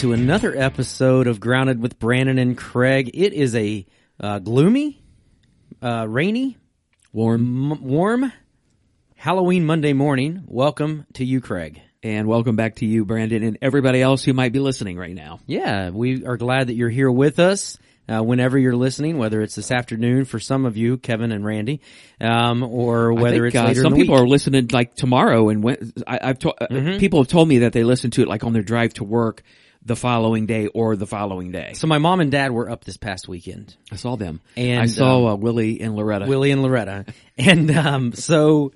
to another episode of Grounded with Brandon and Craig. It is a uh, gloomy, uh, rainy, Warm. m- warm Halloween Monday morning. Welcome to you, Craig. And welcome back to you, Brandon, and everybody else who might be listening right now. Yeah, we are glad that you're here with us. Uh, whenever you're listening, whether it's this afternoon for some of you, Kevin and Randy, um, or whether think, it's uh, some in the people week. are listening like tomorrow, and when, I, I've to, uh, Mm-hmm. people have told me that they listen to it like on their drive to work the following day or the following day. so my mom and dad were up this past weekend. I saw them, And, I saw uh, Willie and Loretta. Willie and Loretta. And um, so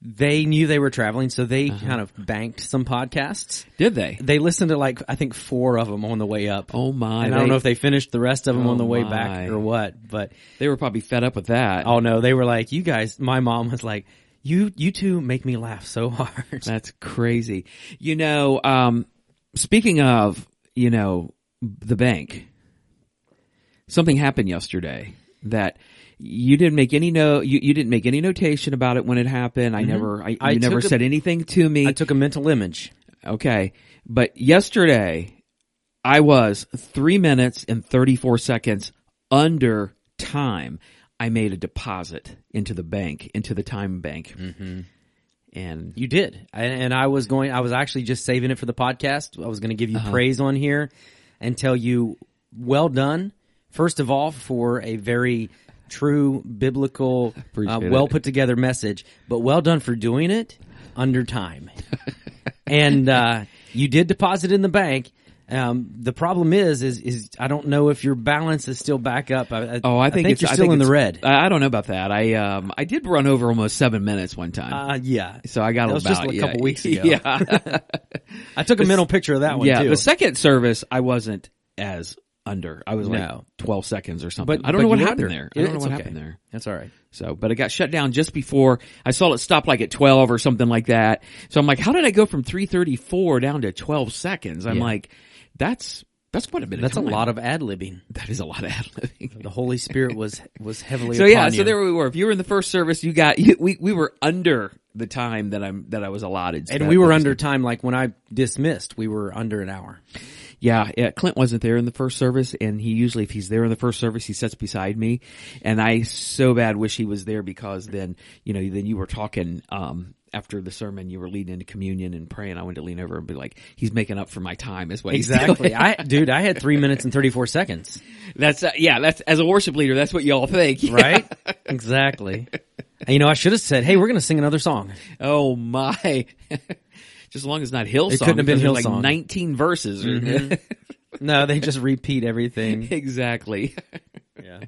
they knew they were traveling, so they Uh-huh. kind of banked some podcasts. Did they? They listened to like I think four of them on the way up. Oh my! and I don't know if they finished the rest of them Oh on the way my. back or what, but they were probably fed up with that. oh no, they were like, "You guys." My mom was like, "You, you two make me laugh so hard." That's crazy. You know, um, speaking of, you know, the bank, something happened yesterday that you didn't make any no, you, you didn't make any notation about it when it happened. I never, I, I you never a- said anything to me. I took a mental image. okay. But yesterday I was three minutes and 34 seconds under time. I made a deposit into the bank, into the time bank. Mm-hmm. And You did, and, and I was going. I was actually just saving it for the podcast. I was going to give you Uh-huh. praise on here and tell you, well done. First of all, for a very true biblical, uh, well put together message, but well done for doing it under time. and uh, you did deposit in the bank. Um, the problem is, is, is I don't know if your balance is still back up. I, Oh, I think, it's you're still think in the red. I I don't know about that. I um I did run over almost seven minutes one time, Uh, yeah. so I got that was about just a yeah, couple weeks ago. Yeah, I took a mental picture of that one yeah. too. The second service, I wasn't as under. I was like twelve seconds or something. But I don't but know what happened wonder. there. I don't know what okay. happened there. That's all right. So, but it got shut down just before I saw it stop like at 12 or something like that. So I'm like, how did I go from 334 down to 12 seconds? I'm Yeah. like, that's, that's quite a bit That's a lot of ad libbing. that is a lot of ad libbing. The Holy Spirit was was heavily. So yeah, so you. there we were. If you were in the first service, you got, you, we, we were under the time that I'm, that I was allotted. So and we were under good. time. Like when I dismissed, we were under an hour. Yeah, yeah, Clint wasn't there in the first service, and he usually, if he's there in the first service, he sits beside me, and I so bad wish he was there because then, you know, then you were talking, um, after the sermon, you were leading into communion and praying. I went to lean over and be like, "He's making up for my time." Is what he's Exactly. I dude, I had three minutes and thirty four seconds. that's uh, yeah. That's as a worship leader, that's what y'all think, Right. exactly. And, you know, I should have said, "Hey, we're going to sing another song." Oh my! Just as long as it's not Hillsong. It couldn't have been Hillsong. Like Nineteen verses. No, they just repeat everything. exactly. Yeah.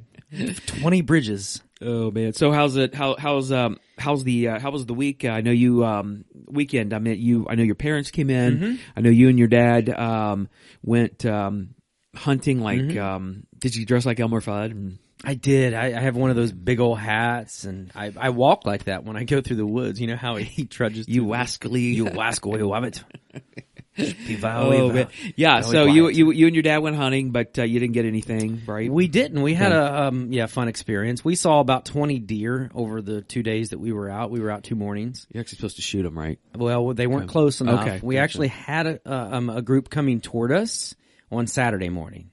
Twenty bridges. Oh man! So how's it? How how's um how's the uh, how was the week? Uh, I know you um weekend. I mean you. I know your parents came in. Mm-hmm. I know you and your dad um went um hunting. Like Mm-hmm. um did you dress like Elmer Fudd? And, I did. I, I have one of those big old hats, and I, I walk like that when I go through the woods. You know how he trudges. you through wascally. you wasco you. Oh. Yeah. So you you you and your dad went hunting, but uh, you didn't get anything, right? We didn't. We had a um yeah fun experience. We saw about twenty deer over the two days that we were out. We were out two mornings. You're actually supposed to shoot them, right? Well, they weren't close enough. Okay, We gotcha. actually had a, uh, um, a group coming toward us on Saturday morning,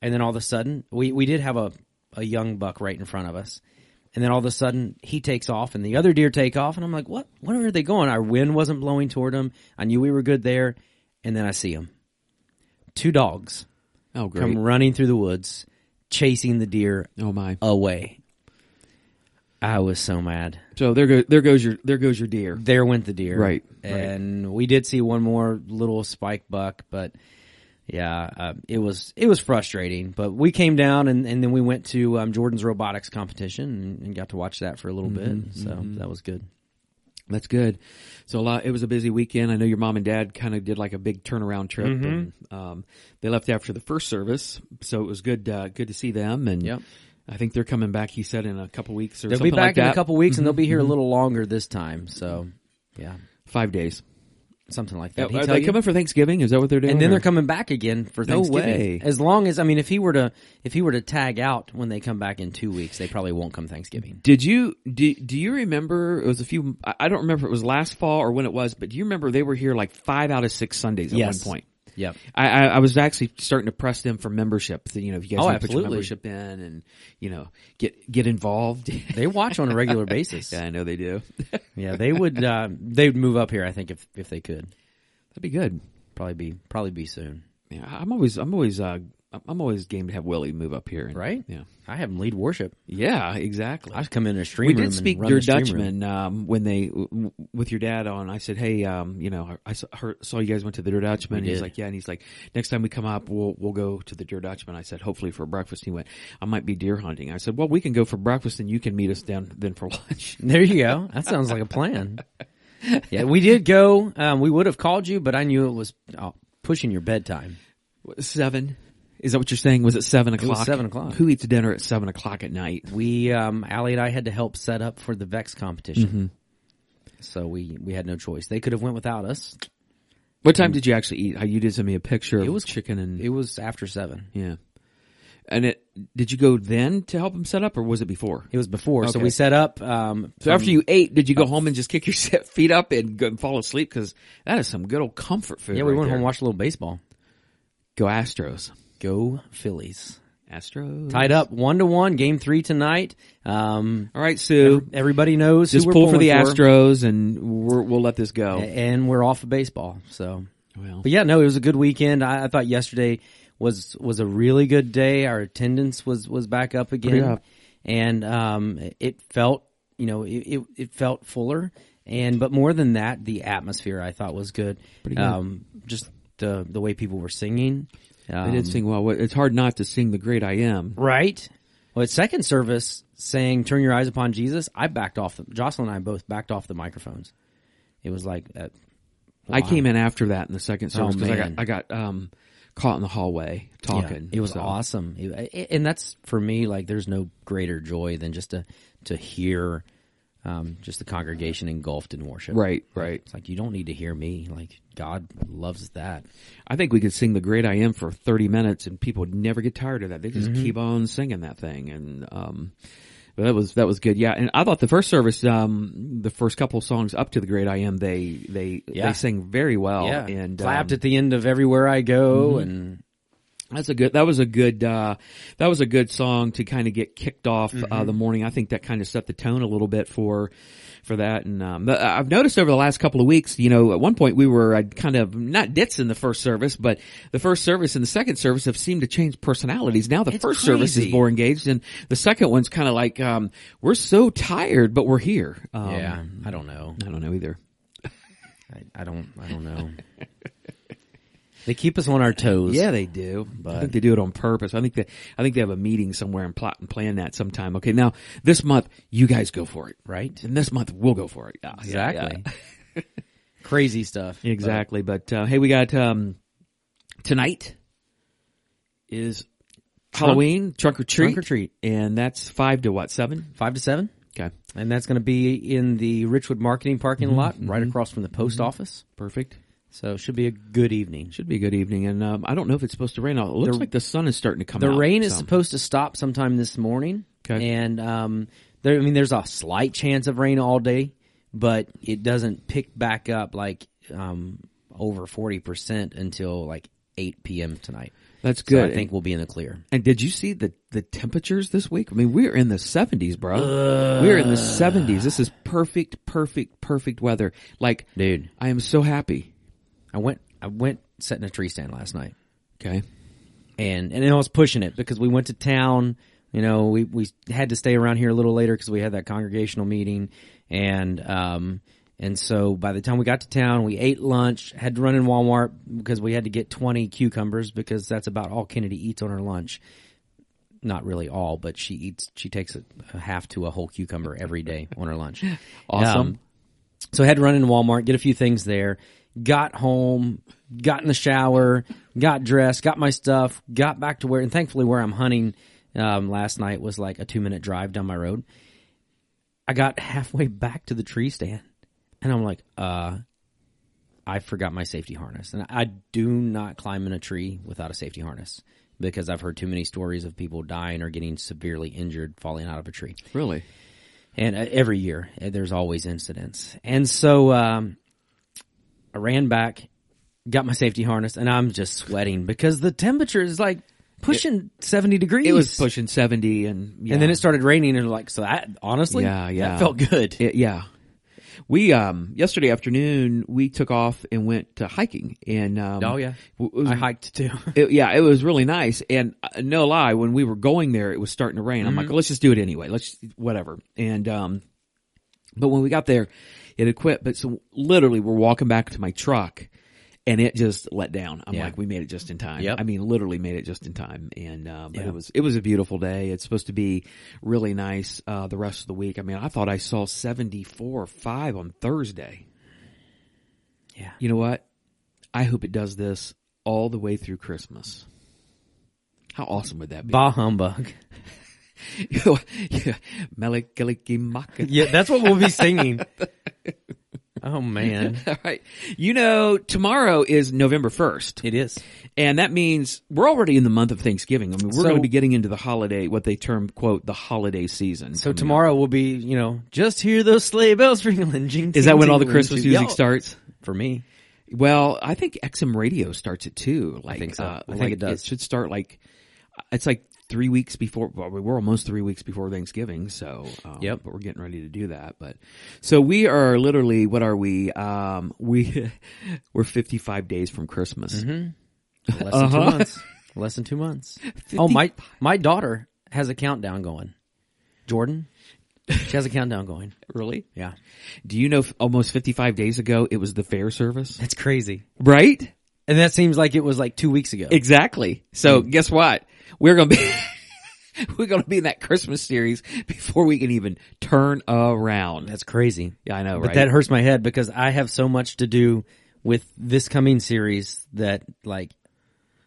and then all of a sudden, we we did have a a young buck right in front of us, and then all of a sudden he takes off, and the other deer take off, and I'm like, what? Where are they going? Our wind wasn't blowing toward them. I knew we were good there, and then I see them, two dogs Oh, great. come running through the woods, chasing the deer Oh my. away. I was so mad. So there goes there goes your there goes your deer. There went the deer. Right, right. And we did see one more little spike buck, but yeah, uh, it was it was frustrating. But we came down and, and then we went to um, Jordan's robotics competition and, and got to watch that for a little Mm-hmm, bit. So that was good. That's good. So a lot. It was a busy weekend. I know your mom and dad kind of did like a big turnaround trip, Mm-hmm. and um, they left after the first service, so it was good. Uh, good to see them, and Yep. I think they're coming back. He said in a couple weeks or They'll something be back like in a couple weeks and they'll be Mm-hmm, here a little longer this time. So yeah, Five days. Something like that. He tell they you? coming for Thanksgiving? Is that what they're doing? and then or- they're coming back again for No Thanksgiving. way. As long as I mean, if he were to if he were to tag out when they come back in two weeks, they probably won't come Thanksgiving. Did you do, do you remember it was a few I don't remember if it was last fall or when it was, but do you remember they were here like 5 out of 6 Sundays at Yes. one point. Yep. I, I, I was actually starting to press them for membership. You know, if you guys Oh, want to put your membership in and you know get get involved. They watch on a regular basis. yeah, I know they do. Yeah, they would. Uh, they would move up here. I think if if they could, That'd be good. probably be probably be soon. Yeah, I'm always I'm always uh I'm always game to have Willie move up here. And, Right? Yeah. I have him lead worship. Yeah, exactly. I just come in a stream we did speak your the stream room. Dutchman um, when they w- with your dad on. I said, "Hey, um, you know, I saw, heard, saw you guys went to the Der Dutchman." He's like, "Yeah," and he's like, "Next time we come up, we'll we'll go to the Dutchman." I said, "Hopefully for breakfast." He went, "I might be deer hunting." I said, "Well, we can go for breakfast, and you can meet us down then for lunch." There you go. That sounds like a plan. Yeah, we did go. Um, we would have called you, but I knew it was uh, pushing your bedtime. seven. Is that what you're saying? Was it seven o'clock? was 7 o'clock. Who eats dinner at seven o'clock at night? We, um, Allie and I had to help set up for the Vex competition, Mm-hmm. so we we had no choice. They could have went without us. What time did you actually eat? How you did send me a picture of It was- chicken and It was after seven. yeah. And it did you go then to help him set up, or was it before? It was before, so we set up. Um, So after you ate, did you go home and just kick your feet up and go and fall asleep? Because that is some good old comfort food. yeah, we right went there. home and watched a little baseball. Go Astros. Go Phillies! Astros Tied up one to one. Game three tonight. Um, All right, Sue. everybody knows just who we're pull for the Astros, and we're, we'll let this go. and we're off of baseball. So, Well, but yeah, no, it was a good weekend. I, I thought yesterday was was a really good day. Our attendance was was back up again, up. and um, it felt you know it, it it felt fuller. And but more than that, the atmosphere I thought was good. Pretty good. Um, just the the way people were singing. Um, they did sing well. It's hard not to sing "The Great I Am." Right. Well, at second service, saying "Turn your eyes upon Jesus," I backed off. The, Jocelyn and I both backed off the microphones. It was like, uh, I came in after that in the second service Oh, because I got. I got um, caught in the hallway talking. Yeah, it was so. awesome, It- and that's for me. Like, there's no greater joy than just to to hear um, just the congregation engulfed in worship. Right, right. It's like you don't need to hear me. Like God loves that. I think we could sing "The Great I Am" for thirty minutes, and people would never get tired of that. They just Mm-hmm. keep on singing that thing, and um, but that was that was good. Yeah, and I thought the first service, um, the first couple of songs up to "The Great I Am," they they Yeah. they sang very well, yeah, and clapped um, at the end of everywhere I go, and That's a good. That was a good. Uh, that was a good song to kind of get kicked off uh, the morning. I think that kind of set the tone a little bit for for that. And um, but I've noticed over the last couple of weeks, you know, at one point we were uh, kind of not dits in the first service, but the first service and the second service have seemed to change personalities. Now the It's first service is more engaged, and the second one's kind of like um, we're so tired, but we're here. Um, yeah, I don't know. I don't know either. I, I don't. I don't know. they keep us on our toes. Yeah, they do. I think they do it on purpose. I think they, I think they have a meeting somewhere and plot and plan that sometime. Okay, now this month you guys go for it, right. and this month we'll go for it. Yeah, yeah, Exactly. Crazy stuff. exactly. But uh, hey, we got um, tonight is Halloween trunk or treat, Trunk or treat. and that's five to what seven? Five to seven, Okay, and that's going to be in the Richwood marketing parking Mm-hmm. lot, right across from the post office. perfect. So it should be a good evening. Should be a good evening, and um, I don't know if it's supposed to rain. It looks The- like the sun is starting to come The rain is so. supposed to stop sometime this morning, Okay. and um, there. I mean, there's a slight chance of rain all day, but it doesn't pick back up like um, over forty percent until like eight p.m. tonight. That's So good. I think we'll be in the clear. And did you see the the temperatures this week? I mean, we're in the seventies, bro. we're in the seventies. This is perfect, perfect, perfect weather. Like, Dude, I am so happy. I went. I went setting a tree stand last night. Okay. and and I was pushing it because we went to town. You know, we we had to stay around here a little later because we had that congregational meeting, and um and so by the time we got to town, we ate lunch, had to run in Walmart because we had to get twenty cucumbers because that's about all Kennedy eats on her lunch. Not really all, but she eats. She takes a, a half to a whole cucumber every day on her lunch. Awesome. Um, so I had to run into Walmart, get a few things there, got home, got in the shower, got dressed, got my stuff, got back to where, and thankfully where I'm hunting, um, last night was like a two minute drive down my road. I got halfway back to the tree stand and I'm like, uh, I forgot my safety harness. And I do not climb in a tree without a safety harness because I've heard too many stories of people dying or getting severely injured falling out of a tree Really? and uh, every year uh, there's always incidents. And so um, I ran back, got my safety harness, and I'm just sweating because the temperature is like pushing 70 degrees. It was pushing 70 and, yeah. And then it started raining and like, so that, honestly, Yeah, yeah. that felt good. It- yeah. We, um, yesterday afternoon, we took off and went to hiking and, um, oh yeah. was- I hiked too. it- yeah, it was really nice. And uh, no lie, when we were going there, it was starting to rain. I'm like, let's just do it anyway. Let's, whatever. And, um, but when we got there, it had quit. But so literally we're walking back to my truck and it just let down. I'm Yeah. like, we made it just in time. Yep. I mean, literally made it just in time. And, uh, but Yeah. it was, it was a beautiful day. It's supposed to be really nice, uh, the rest of the week. I mean, I thought I saw 74 or 5 on Thursday. yeah. You know what? I hope it does this all the way through Christmas. How awesome would that be? Bah humbug. yeah. That's what we'll be singing. oh man. All right. You know, tomorrow is November 1st. It is. And that means we're already in the month of Thanksgiving. I mean, we're So- going to be getting into the holiday, what they term, quote, the holiday season. So tomorrow will be, you know, just hear those sleigh bells ringing. Jing. Is that when all the Christmas music starts? For me. Well, I think XM radio starts it too. Like, think so. uh, I I think think it does. It should start like, it's like three weeks before, well, we were almost three weeks before Thanksgiving. So, um, Yep. but we're getting ready to do that. But, so we are literally, what are we? Um, we, we're 55 days from Christmas. Less than two Uh-huh. months. Less than two months. Oh, my, my daughter has a countdown going. Jordan, she has a countdown going. Really? Yeah. Do you know f- almost 55 days ago, it was the fair service? That's crazy. Right? And that seems like it was like two weeks ago. Exactly. So guess what? We're going to be, we're going to be in that Christmas series before we can even turn around. That's crazy. Yeah, I know, But right? that hurts my head because I have so much to do with this coming series that like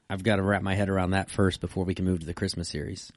I've got to wrap my head around that first before we can move to the Christmas series.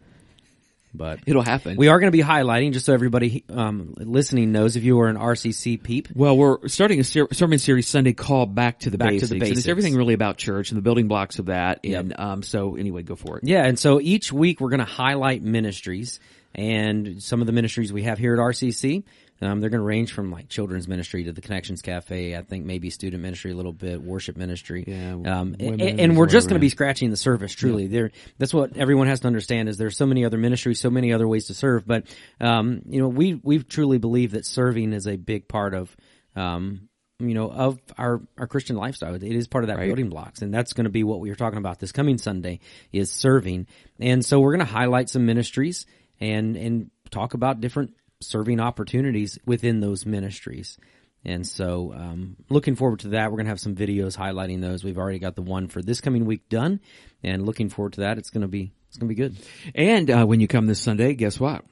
But It'll happen. we are going to be highlighting just so everybody um, listening knows if you are an RCC peep. well, we're starting a ser- sermon series Sunday called Back to the Back to Basics. the And it's everything really about church and the building blocks of that. Yep. And, um, so anyway, go for it. Yeah, and so each week we're going to highlight ministries and some of the ministries we have here at RCC. Um, they're going to range from like children's ministry to the Connections Cafe. I think maybe student ministry a little bit, worship ministry. Yeah, um, and, and we're just going to be scratching the surface. Truly, there. That's what everyone has to understand. Is there's so many other ministries, so many other ways to serve. But um, you know, we we truly believe that serving is a big part of. Um, you know, of our, our Christian lifestyle. It is part of that building blocks. And that's going to be what we are talking about this coming Sunday is serving. And so we're going to highlight some ministries and, and talk about different serving opportunities within those ministries. And so, um, looking forward to that. We're going to have some videos highlighting those. We've already got the one for this coming week done and looking forward to that. It's going to be, it's going to be good. And, uh, when you come this Sunday, guess what?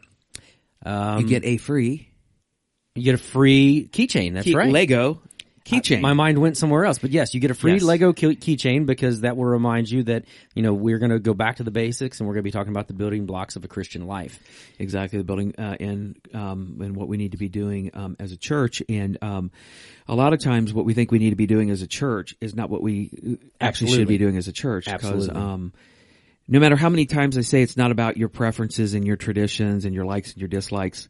Um, You get a free you get a free keychain. That's key- right. Lego keychain. My mind went somewhere else, but yes, you get a free Yes. Lego key- keychain because that will remind you that you know we're going to go back to the basics and we're going to be talking about the building blocks of a Christian life. exactly the building uh, and um, and what we need to be doing um, as a church and um, a lot of times what we think we need to be doing as a church is not what we uh, actually should be doing as a church because Absolutely. um, no matter how many times I say it's not about your preferences and your traditions and your likes and your dislikes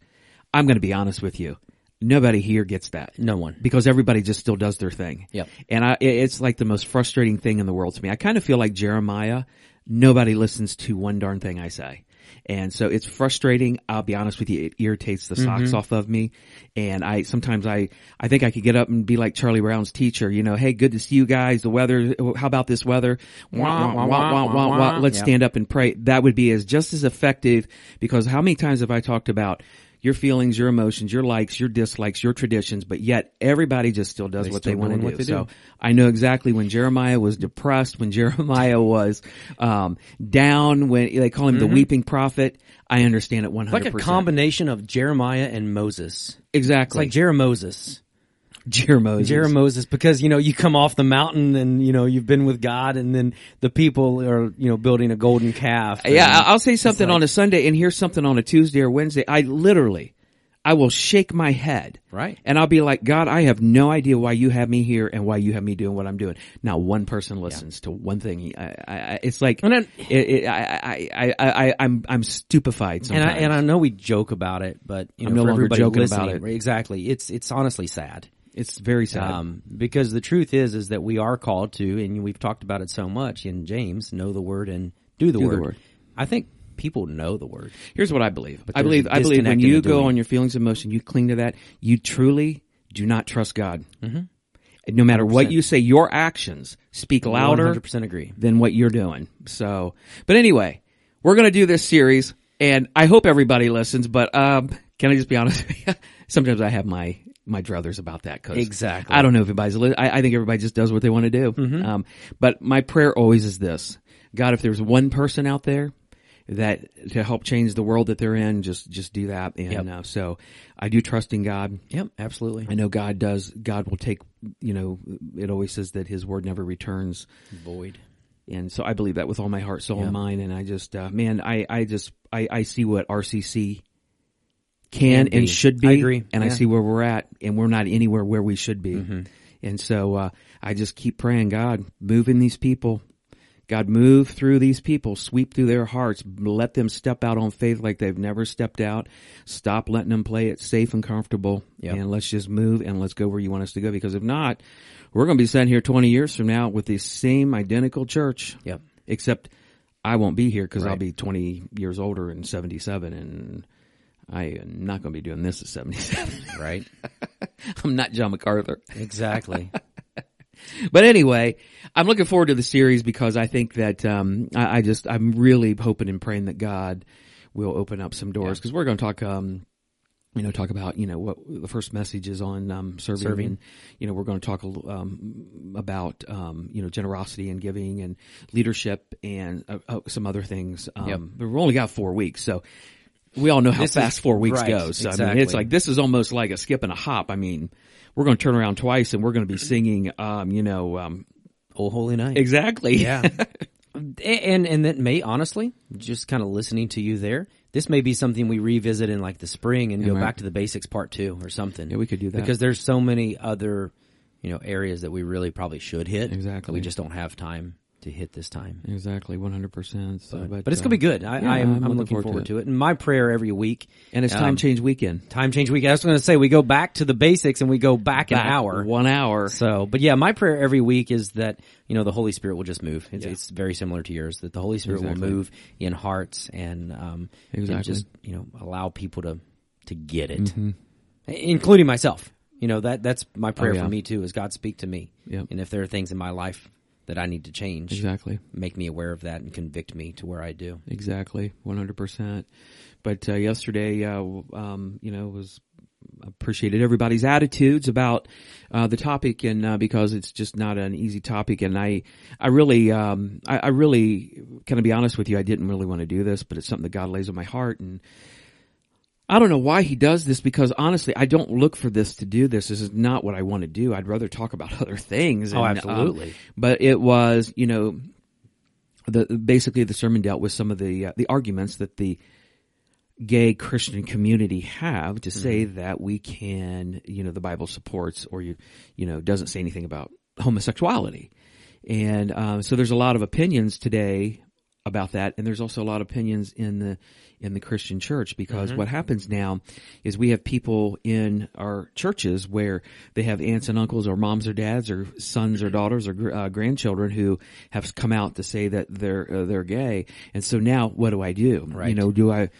I'm going to be honest with you nobody here gets that No one. because everybody just still does their thing. Yeah. And I, it's like the most frustrating thing in the world to me. I kind of feel like Jeremiah. Nobody listens to one darn thing I say. And so it's frustrating. I'll be honest with you. It irritates the socks mm-hmm. off of me. And I, sometimes I, I think I could get up and be like Charlie Brown's teacher, you know, hey, good to see you guys. The weather, how about this weather? Wah, wah, wah, wah, wah. Let's stand up and pray. That would be as just as effective because how many times have I talked about your feelings, your emotions, your likes, your dislikes, your traditions, but yet everybody just still does They what still they want to do. what they so do. I know exactly when Jeremiah was depressed, when Jeremiah was um, down, when they call him the weeping prophet. I understand it one Mm-hmm. Like a combination of Jeremiah and Moses. It's Exactly, like Jeremoses. Jeremiah. Jeremoses because you know you come off the mountain and you know you've been with God and then the people are you know building a golden calf. Yeah, I'll say something like- on a Sunday and here's something on a Tuesday or Wednesday. I literally, I will shake my head. Right. And I'll be like, God, I have no idea why you have me here and why you have me doing what I'm doing. Now, one person listens to one thing. I, I, I, it's like, And then- it, it, I, I, I, I, I'm, I'm stupefied and sometimes. I, and I know we joke about it, but you know, I'm no longer joking about it. Exactly. It's it's honestly sad. It's very sad. Um, because the truth is, is that we are called to, and we've talked about it so much in James, know the word and do the, Do the word. word. I think people know the word. Here's what I believe. I believe I believe when you go on your feelings and emotion, you cling to that. You truly do not trust God. Mm-hmm. No matter what you say, your actions speak louder 100% agree. than what you're doing. So, but anyway, we're going to do this series and I hope everybody listens, but, um, can I just be honest? Sometimes I have my, my druthers about that because Exactly. I don't know if everybody's, li- I, I think everybody just does what they want to do. Mm-hmm. Um, but my prayer always is this. God, if there's one person out there that to help change the world that they're in, just, just do that. And, Yep. uh, so I do trust in God. Yep, absolutely. I know God does, God will take, you know, it always says that his word never returns Void. and so I believe that with all my heart, soul, Yeah. and mind. And I just, uh, man, I, I just, I, I see what RCC can, Can and should be. I agree. And I Yeah. Mm-hmm. see where we're at, and we're not anywhere where we should be. And so, uh, I just keep praying, God, move in these people. God, move through these people, sweep through their hearts, let them step out on faith like they've never stepped out. Stop letting them play it safe and comfortable. Yep. And let's just move and let's go where you want us to go. Because if not, we're going to be sitting here 20 years from now with the same identical church. Yep. Except I won't be here because I'll be 20 years older and 77 and I am not going to be doing this at 77. Right? I'm not John MacArthur. exactly. But anyway, I'm looking forward to the series because I think that um, I, I just I'm really hoping and praying that God will open up some doors because we're going to talk. Um, you know, talk about you know what the first message is on um, serving, Serving. and you know we're going to talk um, about um, you know generosity and giving and leadership and uh, uh, some other things. Um, Yep. But we've only got four weeks, so we all know how This is- fast four weeks right, goes. So, I mean, it's like this is almost like a skip and a hop. I mean, we're going to turn around twice, and we're going to be singing, um, you know, um, Oh, holy night. exactly. Yeah. and and that may honestly, just kind of listening to you there, this may be something we revisit in like the spring and go right. back to the basics part two or something. Yeah, we could do that. because there's so many other, you know, areas that we really probably should hit. Exactly. We just don't have time to hit this time. exactly, one hundred percent. So, But, but it's uh, gonna be good. I, yeah, I am, I'm I'm, looking forward forward, to to, it. And my prayer every week, And it's time um, change weekend. time change week. I was going to say we go back to the basics and we go back, Back an hour. one hour. So, but yeah, my prayer every week is that you know the Holy Spirit will just move. It's, Yeah. it's very similar to yours that the Holy Spirit Exactly. will move in hearts and um, and just you know allow people to to get it, including myself. You know that that's my prayer Mm-hmm. Oh, yeah. for me too. Is God speak to me, Yep. and if there are things in my life that I need to change, Exactly. make me aware of that and convict me to where I do. Exactly, one hundred percent. But uh, yesterday, uh, um, you know, was appreciated everybody's attitudes about uh, the topic, and uh, because it's just not an easy topic, and I, I really, um, I, I really, can I be honest with you? I didn't really want to do this, but it's something that God lays on my heart, and I don't know why He does this because honestly, I don't look for this to do this. This is not what I want to do. I'd rather talk about other things. Oh, and, um, absolutely. but it was, you know, the basically the sermon dealt with some of the uh, the arguments that the gay Christian community have to say that we can, you know, the Bible supports or you, you know, doesn't say anything about homosexuality, and um, so there's a lot of opinions today about that, and there's also a lot of opinions in the in the Christian church because what happens now is we have people in our churches where they have aunts and uncles or moms or dads or sons or daughters or uh, grandchildren who have come out to say that they're uh, they're gay, and so now what do I do? Right. You know, do I?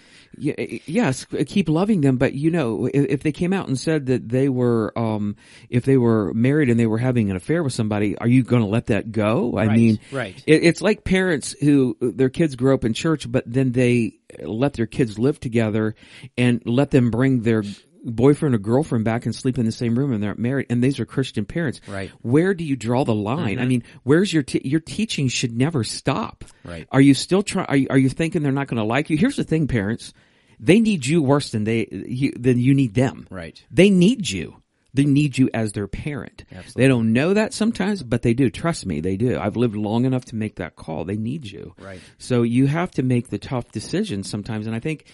Y- Yes, keep loving them, but you know, if, they came out and said that they were, um, if they were married and they were having an affair with somebody, are you going to let that go? I Right, mean, right. it, it's like parents who their kids grow up in church, but then they let their kids live together and let them bring their boyfriend or girlfriend back and sleep in the same room and they're married and these are Christian parents. Right. Mm-hmm. Where do you draw the line? I mean, where's your, t- your teaching should never stop. Right. Are you still trying, are you, are you thinking they're not going to like you? Here's the thing, parents. They need you worse than they, you, than you need them. Right. They need you. They need you as their parent. Absolutely. They don't know that sometimes, but they do. Trust me, they do. I've lived long enough to make that call. They need you. Right. So you have to make the tough decisions sometimes. And I think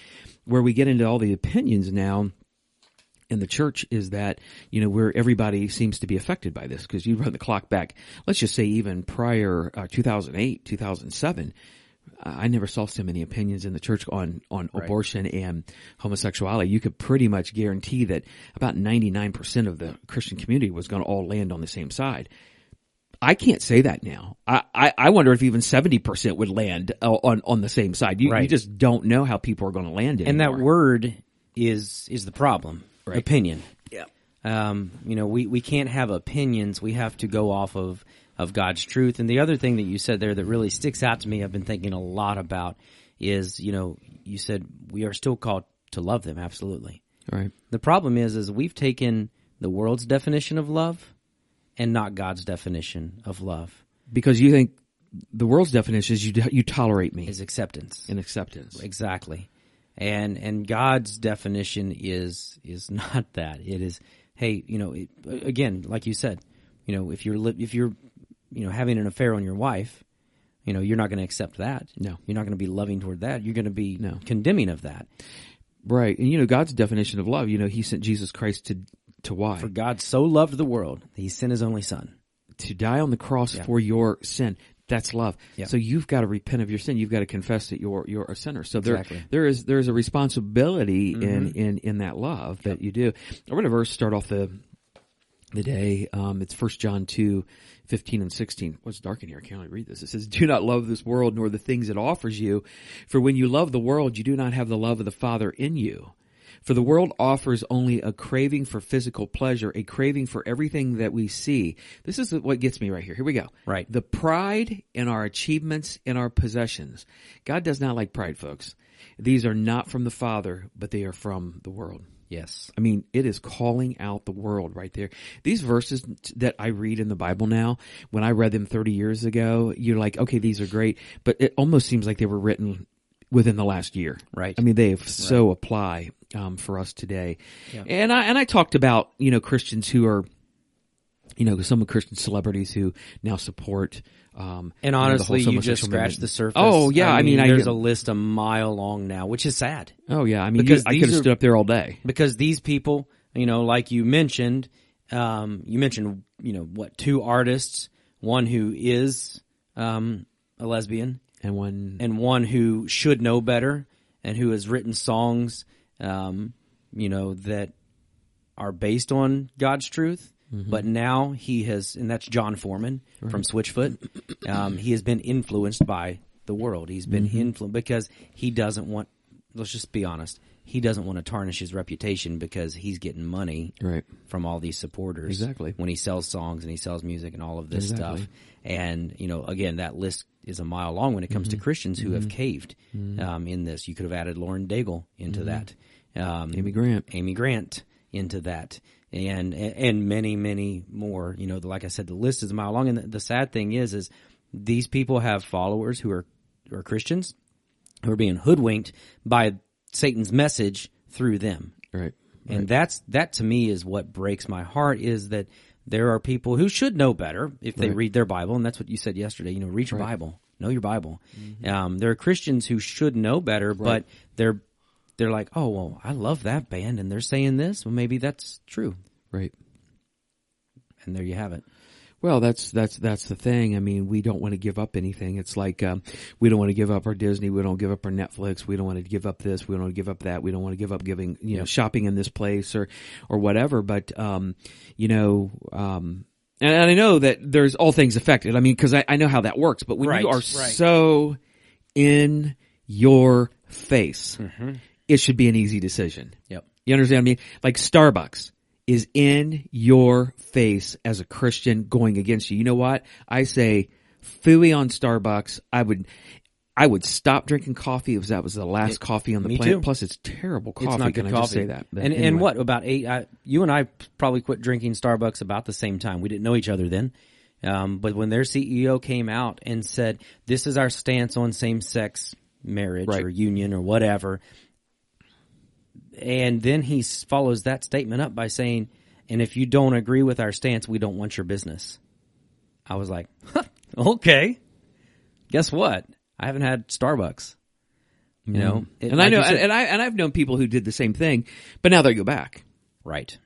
where we get into all the opinions now in the church is that, you know, where everybody seems to be affected by this because you run the clock back, let's just say even prior, uh, 2008, 2007, I never saw so many opinions in the church on on Right. abortion and homosexuality. You could pretty much guarantee that about ninety nine percent of the Christian community was going to all land on the same side. I can't say that now. I, I, I wonder if even seventy percent would land uh, on on the same side. You, you just don't know how people are going to land and that word is is the problem. Right. Opinion. Yeah. Um, you know, we, we can't have opinions. We have to go off of, of God's truth. And the other thing that you said there that really sticks out to me, I've been thinking a lot about is, you know, you said we are still called to love them. Absolutely. Right. The problem is, is we've taken the world's definition of love and not God's definition of love Because you think the world's definition is you you tolerate me is acceptance. in acceptance. Exactly. And and God's definition is is not that. It is hey, you know, it, again, like you said, you know, if you're li- if you're you know having an affair on your wife, you know, you're not going to accept that. No. You're not going to be loving toward that. You're going to be No. condemning of that. Right. And you know God's definition of love, you know, he sent Jesus Christ to to why? For God so loved the world, that he sent his only son. to die on the cross for your sin. That's love. Yeah. So you've got to repent of your sin. You've got to confess that you're you're a sinner. So there Exactly. Mm-hmm. there is there is a responsibility in in in that love that you do. I read a verse start off the the day. Um, it's First John two. 15 and 16. What's dark in here? I can't really read this. It says, Do not love this world nor the things it offers you. For when you love the world, you do not have the love of the Father in you. For the world offers only a craving for physical pleasure, a craving for everything that we see. This is what gets me right here. Here we go. Right. The pride in our achievements, in our possessions. God does not like pride, folks. These are not from the Father, but they are from the world. Yes. I mean, it is calling out the world right there. These verses that I read in the Bible now, when I read them 30 years ago, you're like, okay, these are great, but it almost seems like they were written within the last year. Right. I mean, they so apply um, for us today. And I and I talked about you know Christians who are, you know, some of Christian celebrities who now support. Um, And you know, honestly, you just scratched movement. the surface. Oh yeah, I mean, I, there's a list a mile long now, which is sad. oh yeah, I mean, Because you- I could have stood up there all day. because these people, you know, like you mentioned, um, you mentioned, you know, what two artists, one who is um, a lesbian, And when and one who should know better, and who has written songs, um, you know, that are based on God's truth. But now he has, and that's Jon Foreman from Switchfoot. Um, he has been influenced by the world. He's been influenced because he doesn't want. Let's just be honest. He doesn't want to tarnish his reputation because he's getting money Right. from all these supporters. Exactly. When he sells songs and he sells music and all of this Exactly. stuff. And, you know, again, that list is a mile long when it comes Mm-hmm. to Christians who have caved um, in this. You could have added Lauren Daigle into that. Um, Mm-hmm. Amy Grant. Amy Grant into that. And, and many, many more, you know, like I said, the list is a mile long. And the, the sad thing is, is these people have followers who are, who are Christians who are being hoodwinked by Satan's message through them. Right. And that's that to me is what breaks my heart is that there are people who should know better if they Right. read their Bible, and that's what you said yesterday. You know, read your Bible, know your Bible. Um, there are Christians who should know better, but they're they're like, oh well, I love that band, and they're saying this. Well, maybe that's true, Right. and there you have it. Well, that's that's that's the thing. I mean, we don't want to give up anything. It's like um, we don't want to give up our Disney. We don't give up our Netflix. We don't want to give up this. We don't want to give up that. We don't want to give up giving you know shopping in this place or or whatever. But um, you know, um, and, and I know that there's all things affected. I mean, because I, I know how that works. But when Right, you are right. so in your face, Mm-hmm. It should be an easy decision. Yep. You understand what I mean? Like Starbucks is in your face as a Christian going against you. You know what? I say fooey on Starbucks. I would, I would stop drinking coffee if that was the last coffee on the planet. too. Plus it's terrible coffee. It's not Can good I coffee. just say that? But and and what about eight? I, you and I probably quit drinking Starbucks about the same time. We didn't know each other then. Um, but when their CEO came out and said, "This is our stance on same-sex marriage Right. or union or whatever," and then he follows that statement up by saying, "And if you don't agree with our stance, we don't want your business." I was like, huh, "Okay, guess what? I haven't had Starbucks." You know, mm-hmm. It- and I know, said- and I and I've known people who did the same thing, but now they go back. right.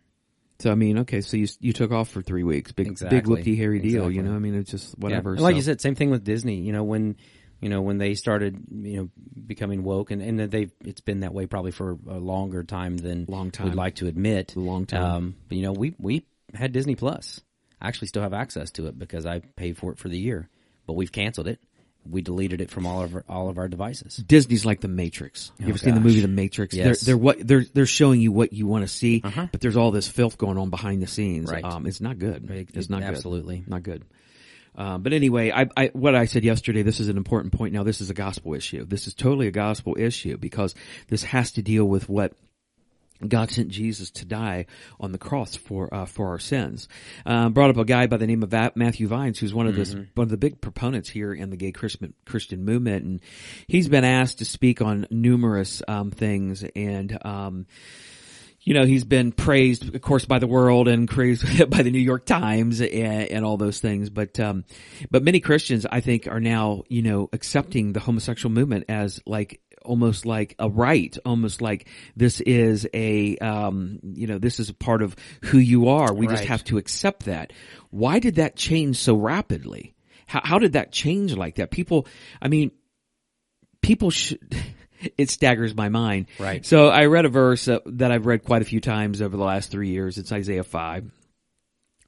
So I mean, okay, so you you took off for three weeks, big big Exactly. whoopty hairy deal. You know, I mean, it's just whatever. And like so- you said, same thing with Disney. You know, when You know, when they started, you know, becoming woke, and and they've it's been that way probably for a longer time than Long time. we'd like to admit. A long time. Um, but you know, we we had Disney Plus. I actually still have access to it because I paid for it for the year, but we've canceled it. We deleted it from all of our, all of our devices. Disney's like the Matrix. You Oh, ever seen the gosh. movie The Matrix? Yes. They're, they're what they're they're showing you what you want to see, Uh-huh. but there's all this filth going on behind the scenes. Right. Um, it's not good. Right. It's not good. Absolutely. not good. Um, but anyway, I, I what I said yesterday. This is an important point. Now, this is a gospel issue. This is totally a gospel issue because this has to deal with what God sent Jesus to die on the cross for uh, for our sins. Um, brought up a guy by the name of Matthew Vines, who's one of the one of the big proponents here in the gay Christian Christian movement, and he's been asked to speak on numerous um, things and. Um, you know, he's been praised, of course, by the world and praised by the New York Times and, and all those things. But, um, but many Christians, I think, are now, you know, accepting the homosexual movement as like, almost like a right, almost like this is a, um, you know, this is a part of who you are. We just have to accept that. Why did that change so rapidly? How, how did that change like that? People, I mean, people should, it staggers my mind. Right. So I read a verse uh, that I've read quite a few times over the last three years. It's Isaiah 5.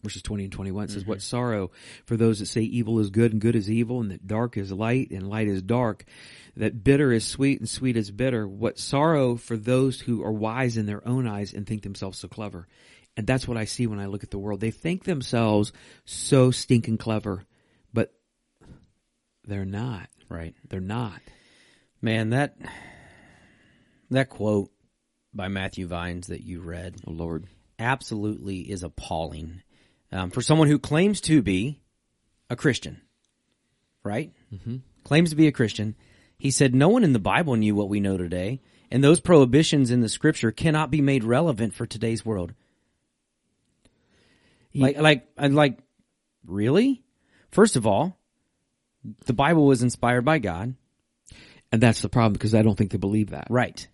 Verses 20 and 21 It says, what sorrow for those that say evil is good and good is evil and that dark is light and light is dark, that bitter is sweet and sweet is bitter. What sorrow for those who are wise in their own eyes and think themselves so clever. And that's what I see when I look at the world. They think themselves so stinking clever, but they're not. Right. They're not. Man, that that quote by Matthew Vines that you read Oh Lord. absolutely is appalling um, for someone who claims to be a Christian, right? Mm-hmm. Claims to be a Christian. He said, "No one in the Bible knew what we know today, and those prohibitions in the Scripture cannot be made relevant for today's world." Like, like, I'm like, really? First of all, the Bible was inspired by God. And that's the problem because I don't think they believe that. Right.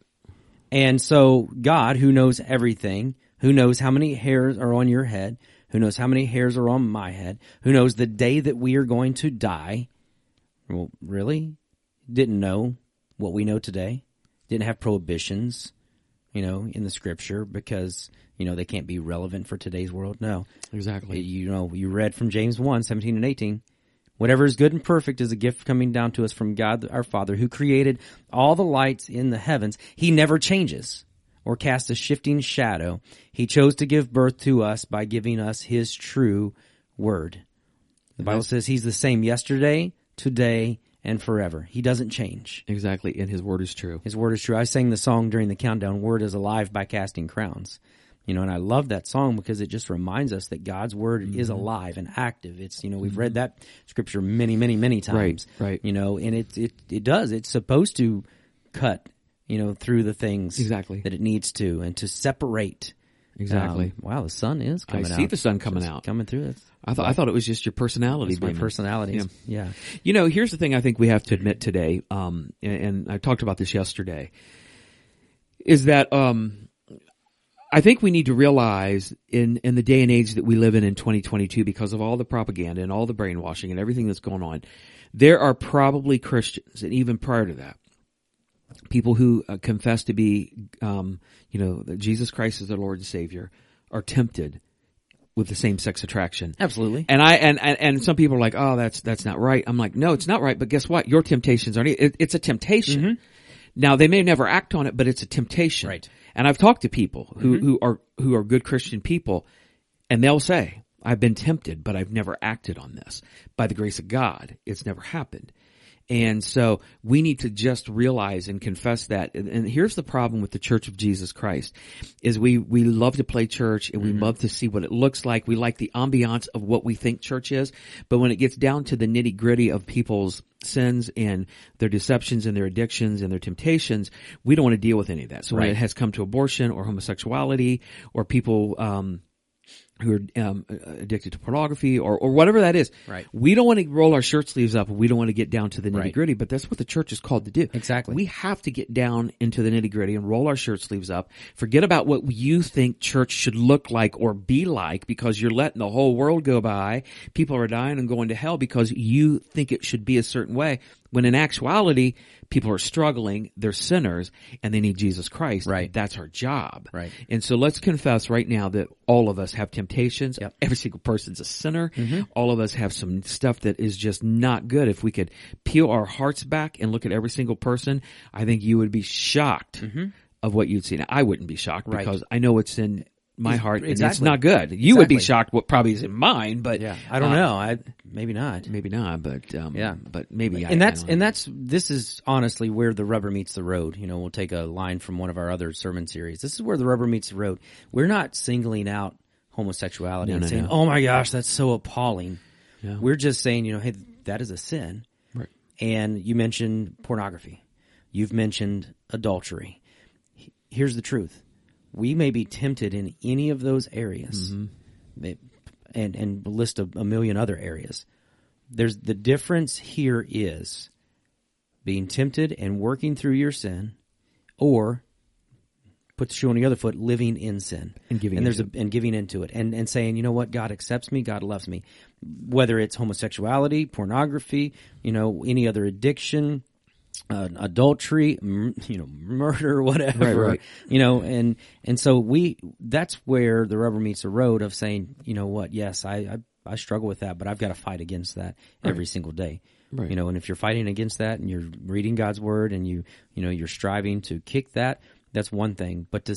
And so God, who knows everything, who knows how many hairs are on your head, who knows how many hairs are on my head, who knows the day that we are going to die, well, really? Didn't know what we know today. Didn't have prohibitions, you know, in the scripture because, you know, they can't be relevant for today's world. No. Exactly. You know, you read from James 1, 17 and 18. Whatever is good and perfect is a gift coming down to us from God our Father who created all the lights in the heavens. He never changes or casts a shifting shadow. He chose to give birth to us by giving us his true word. The Bible says he's the same yesterday, today, and forever. He doesn't change. Exactly. And his word is true. His word is true. I sang the song during the countdown, Word is Alive by Casting Crowns. You know, and I love that song because it just reminds us that God's word is Mm-hmm. alive and active. It's, you know, we've read that scripture many, many, many times. Right, right. You know, and it, it, it does. It's supposed to cut, you know, through the things Exactly. that it needs to and to separate. Exactly. Um, wow, the sun is I coming out. see the sun coming out. Coming through. It's, I thought I thought it was just your personality. it's my personality. Yeah. Yeah. You know, here's the thing I think we have to admit today, um, and, and I talked about this yesterday, is that um, I think we need to realize in in the day and age that we live in in 2022, because of all the propaganda and all the brainwashing and everything that's going on, there are probably Christians, and even prior to that, people who uh, confess to be, um, you know, that Jesus Christ is their Lord and Savior, are tempted with the same sex attraction. Absolutely. And I and, and and some people are like, oh, that's that's not right. I'm like, no, it's not right. But guess what? Your temptations aren't. It, it's a temptation. Now they may never act on it, but it's a temptation. Right. And I've talked to people who mm-hmm. who are who are good Christian people, and they'll say, I've been tempted, but I've never acted on this. By the grace of God, it's never happened. And so we need to just realize and confess that. And, and here's the problem with the Church of Jesus Christ is we, we love to play church and we love to see what it looks like. We like the ambiance of what we think church is. But when it gets down to the nitty gritty of people's sins and their deceptions and their addictions and their temptations, we don't want to deal with any of that. So when it has come to abortion or homosexuality or people, um, who are um, addicted to pornography or, or whatever that is. Right. We don't want to roll our shirt sleeves up. We don't want to get down to the nitty Right. gritty, but that's what the church is called to do. Exactly. We have to get down into the nitty gritty and roll our shirt sleeves up. Forget about what you think church should look like or be like because you're letting the whole world go by. People are dying and going to hell because you think it should be a certain way. When in actuality, people are struggling, they're sinners, and they need Jesus Christ. Right. That's our job. Right. And so let's confess right now that all of us have temptations. Yep. Every single person's a sinner. Mm-hmm. All of us have some stuff that is just not good. If we could peel our hearts back and look at every single person, I think you would be shocked mm-hmm. of what you'd see. Now, I wouldn't be shocked Right. because I know it's in my heart and it's not good. You would be shocked what probably is in mine, but Yeah, I don't uh, know. I maybe not. Maybe not, but um, Yeah. but maybe. I- and I that's don't and that's this is honestly where the rubber meets the road. You know, we'll take a line from one of our other sermon series. This is where the rubber meets the road. We're not singling out homosexuality and no, saying, no. "Oh my gosh, that's so appalling." Yeah. We're just saying, you know, hey, that is a sin. Right. And you mentioned pornography. You've mentioned adultery. Here's the truth. We may be tempted in any of those areas. Mm-hmm. May- And and list a, a million other areas. There's the difference here is being tempted and working through your sin or put the shoe on the other foot, living in sin. And giving and there's a, and giving into it, and and saying, you know what, God accepts me, God loves me, whether it's homosexuality, pornography, you know, any other addiction, uh, adultery, m- you know, murder, whatever, Right, right. you know, and and so we that's where the rubber meets the road of saying, you know what, yes, I I, I struggle with that, but I've got to fight against that every single day. Right. You know, and if you're fighting against that and you're reading God's word and you you know you're striving to kick that, that's one thing. But to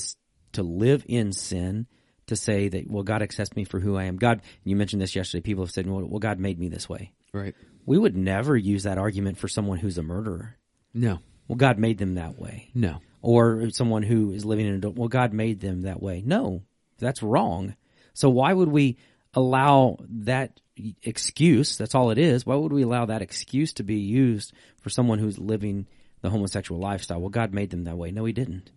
to live in sin, to say that well God accepts me for who I am. God, you mentioned this yesterday. People have said, well, well God made me this way. right. We would never use that argument for someone who's a murderer. No, Well, God made them that way. no. Or someone who is living in adult. Well, God made them that way. No, that's wrong. So why would we allow that excuse? That's all it is. Why would we allow that excuse to be used for someone who's living the homosexual lifestyle? Well, God made them that way. No, He didn't.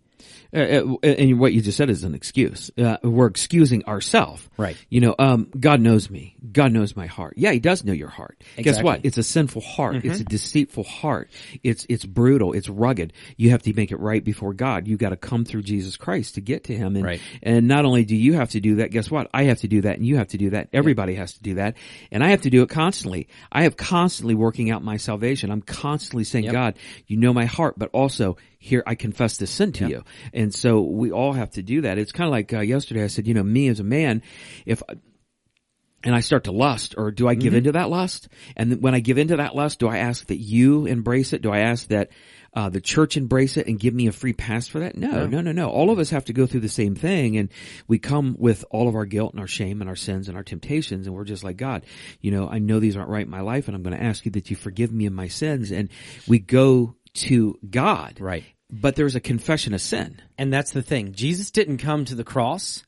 Uh, uh, and what you just said is an excuse. Uh, we're excusing ourselves. Right. You know, um, God knows me. God knows my heart. Yeah, He does know your heart. Guess what? It's a sinful heart. It's a deceitful heart. It's it's brutal. It's rugged. You have to make it right before God. You got to come through Jesus Christ to get to Him. And Right. and not only do you have to do that, guess what? I have to do that, and you have to do that. Everybody has to do that, and I have to do it constantly. I have constantly working out my salvation. I'm constantly saying, Yep. God, you know my heart, but also here I confess this sin to you. And so we all have to do that. It's kind of like uh, yesterday I said, you know, me as a man, if I, and I start to lust, or do I give into that lust? And when I give into that lust, do I ask that you embrace it? Do I ask that uh, the church embrace it and give me a free pass for that? No, no, no, no. All of us have to go through the same thing, and we come with all of our guilt and our shame and our sins and our temptations, and we're just like God. You know, I know these aren't right in my life, and I'm going to ask you that you forgive me of my sins. And we go to God, Right. But there's a confession of sin. And that's the thing. Jesus didn't come to the cross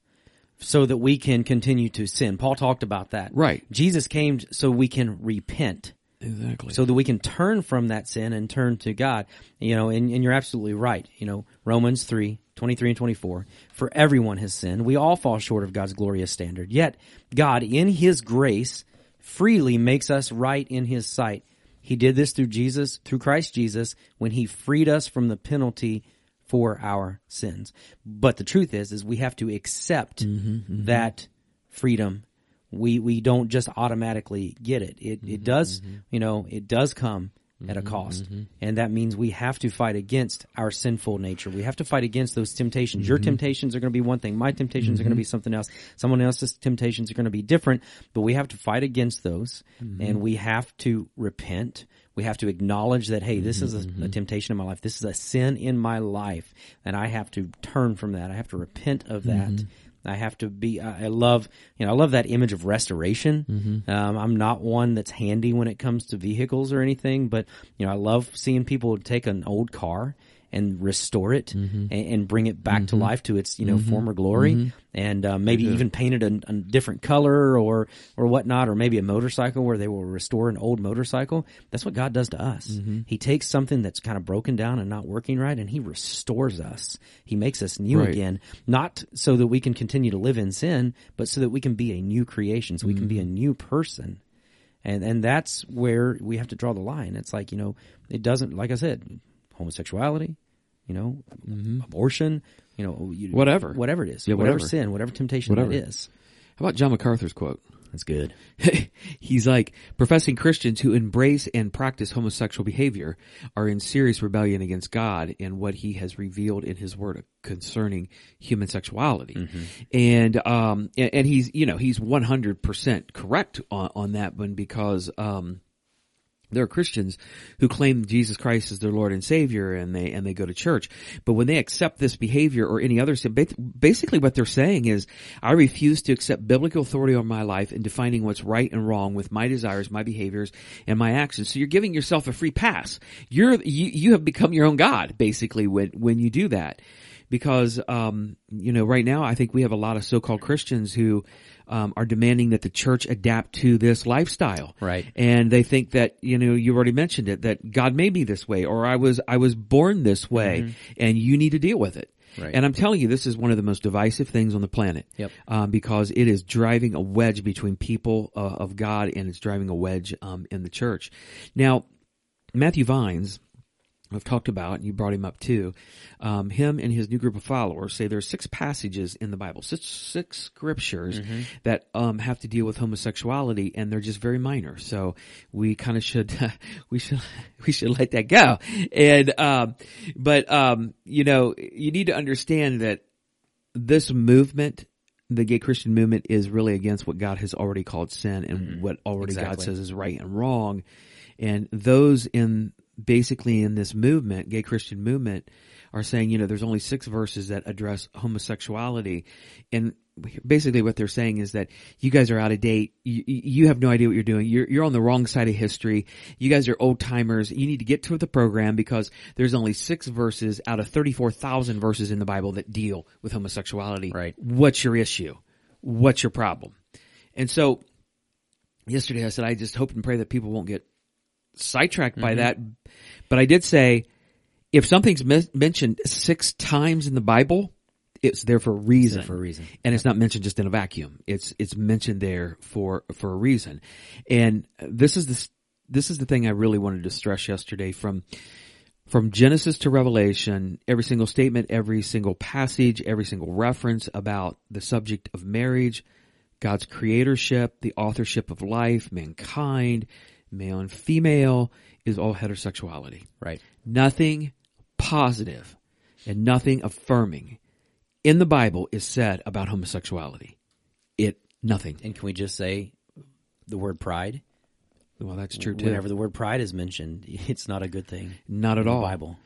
so that we can continue to sin. Paul talked about that. Right. Jesus came so we can repent. Exactly. so that we can turn from that sin and turn to God. You know, and, and you're absolutely right. You know, Romans 3, 23 and 24. For everyone has sinned. We all fall short of God's glorious standard. Yet, God, in His grace, freely makes us right in His sight. He did this through Jesus, through Christ Jesus, when He freed us from the penalty for our sins. But the truth is, is we have to accept mm-hmm, mm-hmm. that freedom we we don't just automatically get it. It it mm-hmm, does, you know, it does come at a mm-hmm, cost. Mm-hmm. And that means we have to fight against our sinful nature. We have to fight against those temptations. Your mm-hmm. temptations are going to be one thing. My temptations are going to be something else. Someone else's temptations are going to be different, but we have to fight against those and we have to repent. We have to acknowledge that, hey, this is a, a temptation in my life. This is a sin in my life and I have to turn from that. I have to repent of that. I have to be. I love, you know, I love that image of restoration. Um, I'm not one that's handy when it comes to vehicles or anything, but you know, I love seeing people take an old car and restore it mm-hmm. and, and bring it back to mm-hmm. life to its you know mm-hmm. former glory, and uh, maybe even paint it a, a different color or or whatnot, or maybe a motorcycle where they will restore an old motorcycle. That's what God does to us. He takes something that's kind of broken down and not working right, and He restores us. He makes us new Right. again, not so that we can continue to live in sin, but so that we can be a new creation, so we can be a new person. And and that's where we have to draw the line. It's like, you know, it doesn't like I said, homosexuality, you know, abortion, you know, you, Whatever. whatever it is, Yeah, whatever. whatever. sin, whatever temptation Whatever. it is. How about John MacArthur's quote? That's good. He's like, professing Christians who embrace and practice homosexual behavior are in serious rebellion against God and what he has revealed in his word concerning human sexuality. And, um, and, and he's, you know, he's 100% correct on, on that one because, um, there are Christians who claim Jesus Christ as their Lord and Savior and they, and they go to church. But when they accept this behavior or any other sin, basically what they're saying is, I refuse to accept biblical authority over my life in defining what's right and wrong with my desires, my behaviors, and my actions. So you're giving yourself a free pass. You're, you, you have become your own God, basically, when, when you do that. Because, um, you know, right now I think we have a lot of so-called Christians who, um, are demanding that the church adapt to this lifestyle. Right. And they think that, you know, you already mentioned it, that God made me this way or I was, I was born this way and you need to deal with it. Right. And I'm telling you, this is one of the most divisive things on the planet. Yep. Um, because it is driving a wedge between people uh, of God and it's driving a wedge um, in the church. Now, Matthew Vines, I've talked about, and you brought him up too. Um, him and his new group of followers say there are six passages in the Bible, six, six scriptures that um, have to deal with homosexuality, and they're just very minor. So we kind of should we should we should let that go. And um, but um, you know, you need to understand that this movement the gay Christian movement is really against what God has already called sin and what already God says is right and wrong. And those in basically in this movement, gay Christian movement, are saying, you know, there's only six verses that address homosexuality. And basically what they're saying is that you guys are out of date. You, you have no idea what you're doing. You're, you're on the wrong side of history. You guys are old timers. You need to get to the program because there's only six verses out of 34,000 verses in the Bible that deal with homosexuality. Right. What's your issue? What's your problem? And so yesterday I said, I just hope and pray that people won't get sidetracked by mm-hmm. that. But I did say, if something's mes- mentioned six times in the Bible, it's there for a reason. for a reason. And it's not mentioned just in a vacuum. It's, it's mentioned there for, for a reason. And this is the, this is the thing I really wanted to stress yesterday from, from Genesis to Revelation, every single statement, every single passage, every single reference about the subject of marriage, God's creatorship, the authorship of life, mankind, male and female is all heterosexuality. Right. Nothing positive and nothing affirming in the Bible is said about homosexuality. It, nothing. And can we just say the word pride? Well, that's true too. Whenever the word pride is mentioned, it's not a good thing. Not at in the all. Bible.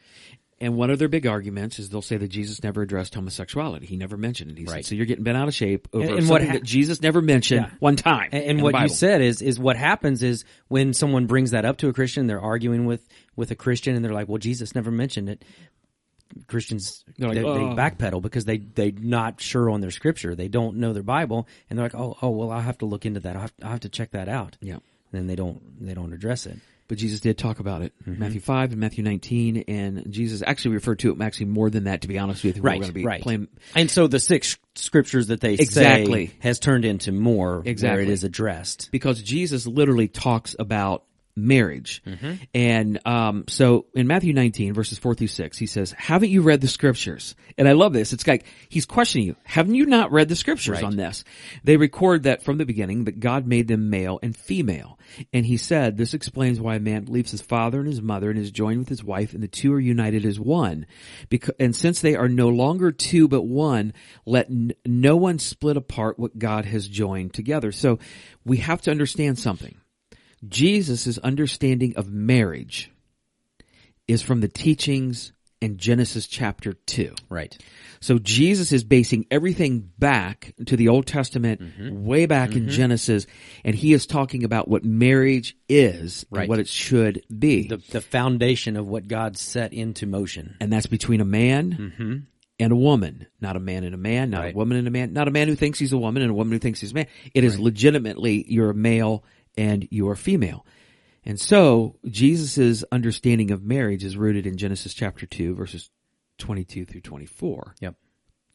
And one of their big arguments is they'll say that Jesus never addressed homosexuality. He never mentioned it. He said, Right. so you're getting bent out of shape over And- and something what ha- that Jesus never mentioned Yeah. one time. And, and what you said is is what happens is when someone brings that up to a Christian, they're arguing with with a Christian, and they're like, "Well, Jesus never mentioned it." Christians like, they, "Oh." they backpedal because they they're not sure on their scripture. They don't know their Bible, and they're like, "Oh, oh, well, I'll have to look into that. I'll have, have to check that out." Yeah. And then they don't they don't address it. But Jesus did talk about it. Mm-hmm. Matthew 5 and Matthew 19. And Jesus actually referred to it actually more than that, to be honest with you. We're Right, going to be right. playing. And so the six scriptures that they Exactly. say has turned into more where Exactly. it is addressed. because Jesus literally talks about marriage. Mm-hmm. And um, so in Matthew 19, verses 4 through 6, he says, Haven't you read the scriptures? And I love this. It's like he's questioning you. Haven't you not read the scriptures Right. on this? They record that from the beginning that God made them male and female. And he said, This explains why a man leaves his father and his mother and is joined with his wife, and the two are united as one. Because, and since they are no longer two but one, let n- no one split apart what God has joined together. So we have to understand something. Jesus' understanding of marriage is from the teachings in Genesis chapter 2. Right. So Jesus is basing everything back to the Old Testament, Mm-hmm. way back in Genesis, and he is talking about what marriage is Right. and what it should be. The the foundation of what God set into motion. and that's between a man and a woman, not a man and a man, not Mm-hmm. Right. a woman and a man, not a man who thinks he's a woman and a woman who thinks he's a man. It is legitimately you're a male and you're female. And so Jesus' understanding of marriage is rooted in Genesis chapter 2 verses 22 through 24. Yep.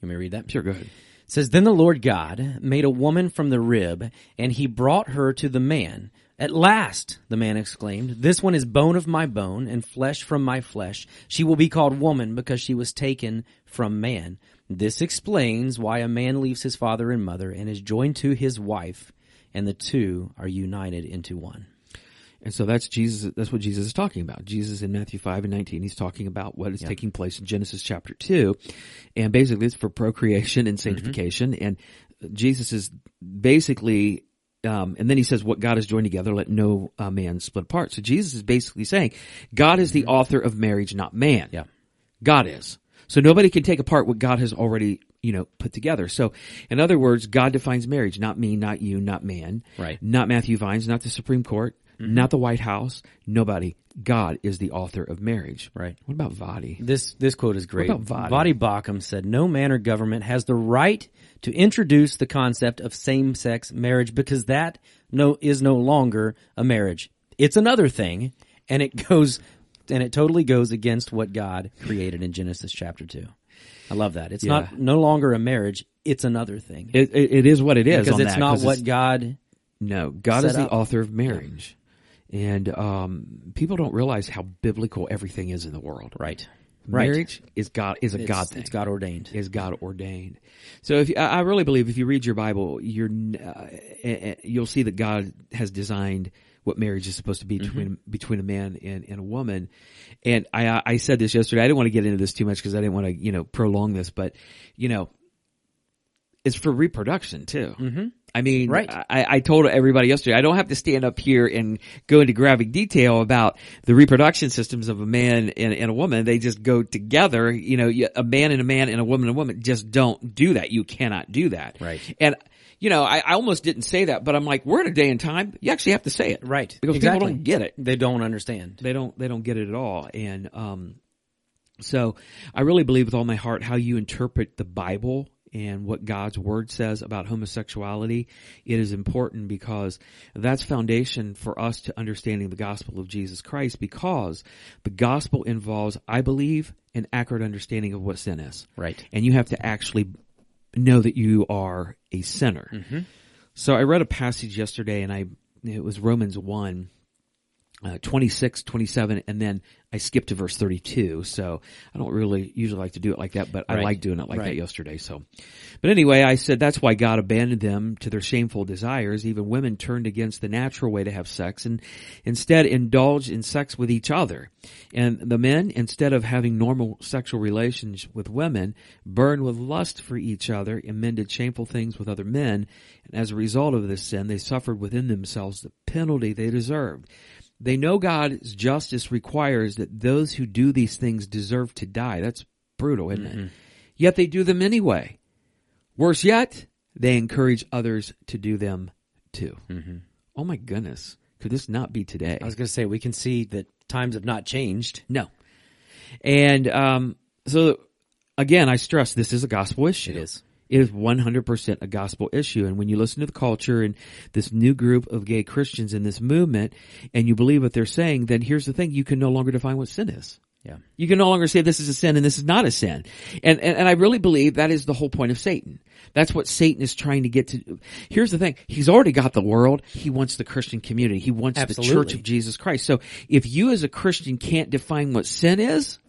You may read that. Sure, go ahead. It says, Then the Lord God made a woman from the rib, and he brought her to the man. At last, the man exclaimed, This one is bone of my bone and flesh from my flesh. She will be called woman because she was taken from man. This explains why a man leaves his father and mother and is joined to his wife, and the two are united into one. And so that's Jesus. That's what Jesus is talking about. Jesus in Matthew five and nineteen, he's talking about what is taking place in Genesis chapter two, and basically it's for procreation and sanctification. And Jesus is basically, um, and then he says, "What God has joined together, let no uh, man split apart." So Jesus is basically saying, God is the author of marriage, not man. Yeah. God is. So nobody can take apart what God has already, you know, put together. So, in other words, God defines marriage, not me, not you, not man. Right. Not Matthew Vines, not the Supreme Court, mm-hmm. not the White House, nobody. God is the author of marriage. Right. What about Voddie? This this quote is great. What about Voddie? Baucham said, "No man or government has the right to introduce the concept of same-sex marriage because that no is no longer a marriage. It's another thing, and it goes and it totally goes against what God created in Genesis chapter two. I love that. It's Yeah. not no longer a marriage. It's another thing It, it, it is what it is. because it's that, not what it's- God. No, God is the up. author of marriage. And um, people don't realize how biblical everything is in the world. Right. Right. Marriage is God is a It's, God thing. it's God ordained. is God ordained. So if you, I I really believe if you read your Bible, you're uh, eh, eh, you'll see that God has designed what marriage is supposed to be between between a man and, and a woman. And I I said this yesterday. I didn't want to get into this too much because I didn't want to you know prolong this, but you know, it's for reproduction too. Mm-hmm. I mean, Right. I, I told everybody yesterday, I don't have to stand up here and go into graphic detail about the reproduction systems of a man and, and a woman. They just go together. You know, a man and a man and a woman and a woman just don't do that. You cannot do that. Right. And, you know, I, I almost didn't say that, but I'm like, we're in a day and time. You actually have to say it. Right. Because exactly. people don't get it They don't understand. they don't they don't get it at all and um so i really believe with all my heart how you interpret the bible and what god's word says about homosexuality it is important because that's foundation for us to understanding the gospel of jesus christ because the gospel involves i believe an accurate understanding of what sin is Right. and you have to actually know that you are a sinner. Mm-hmm. So I read a passage yesterday and I, it was Romans 1, uh, 26, 27, and then I skipped to verse 32. So I don't really usually like to do it like that, but I like doing it like that yesterday. So, but anyway, I said that's why God abandoned them to their shameful desires. Even women turned against the natural way to have sex and instead indulged in sex with each other. And the men, instead of having normal sexual relations with women, burned with lust for each other and men did shameful things with other men. And as a result of this sin, they suffered within themselves the penalty they deserved. They know God's justice requires that those who do these things deserve to die. That's brutal, isn't it? Yet they do them anyway. Worse yet, they encourage others to do them too. Oh my goodness. Could this not be today? I was going to say we can see that times have not changed. No. And um, so again, I stress this is a gospel issue. It is. It is 100% a gospel issue. And when you listen to the culture and this new group of gay Christians in this movement and you believe what they're saying, then here's the thing. You can no longer define what sin is. Yeah. You can no longer say this is a sin and this is not a sin. And, and, and I really believe that is the whole point of Satan. That's what Satan is trying to get to. Here's the thing. He's already got the world. He wants the Christian community. He wants the church of Jesus Christ. So if you as a Christian can't define what sin is,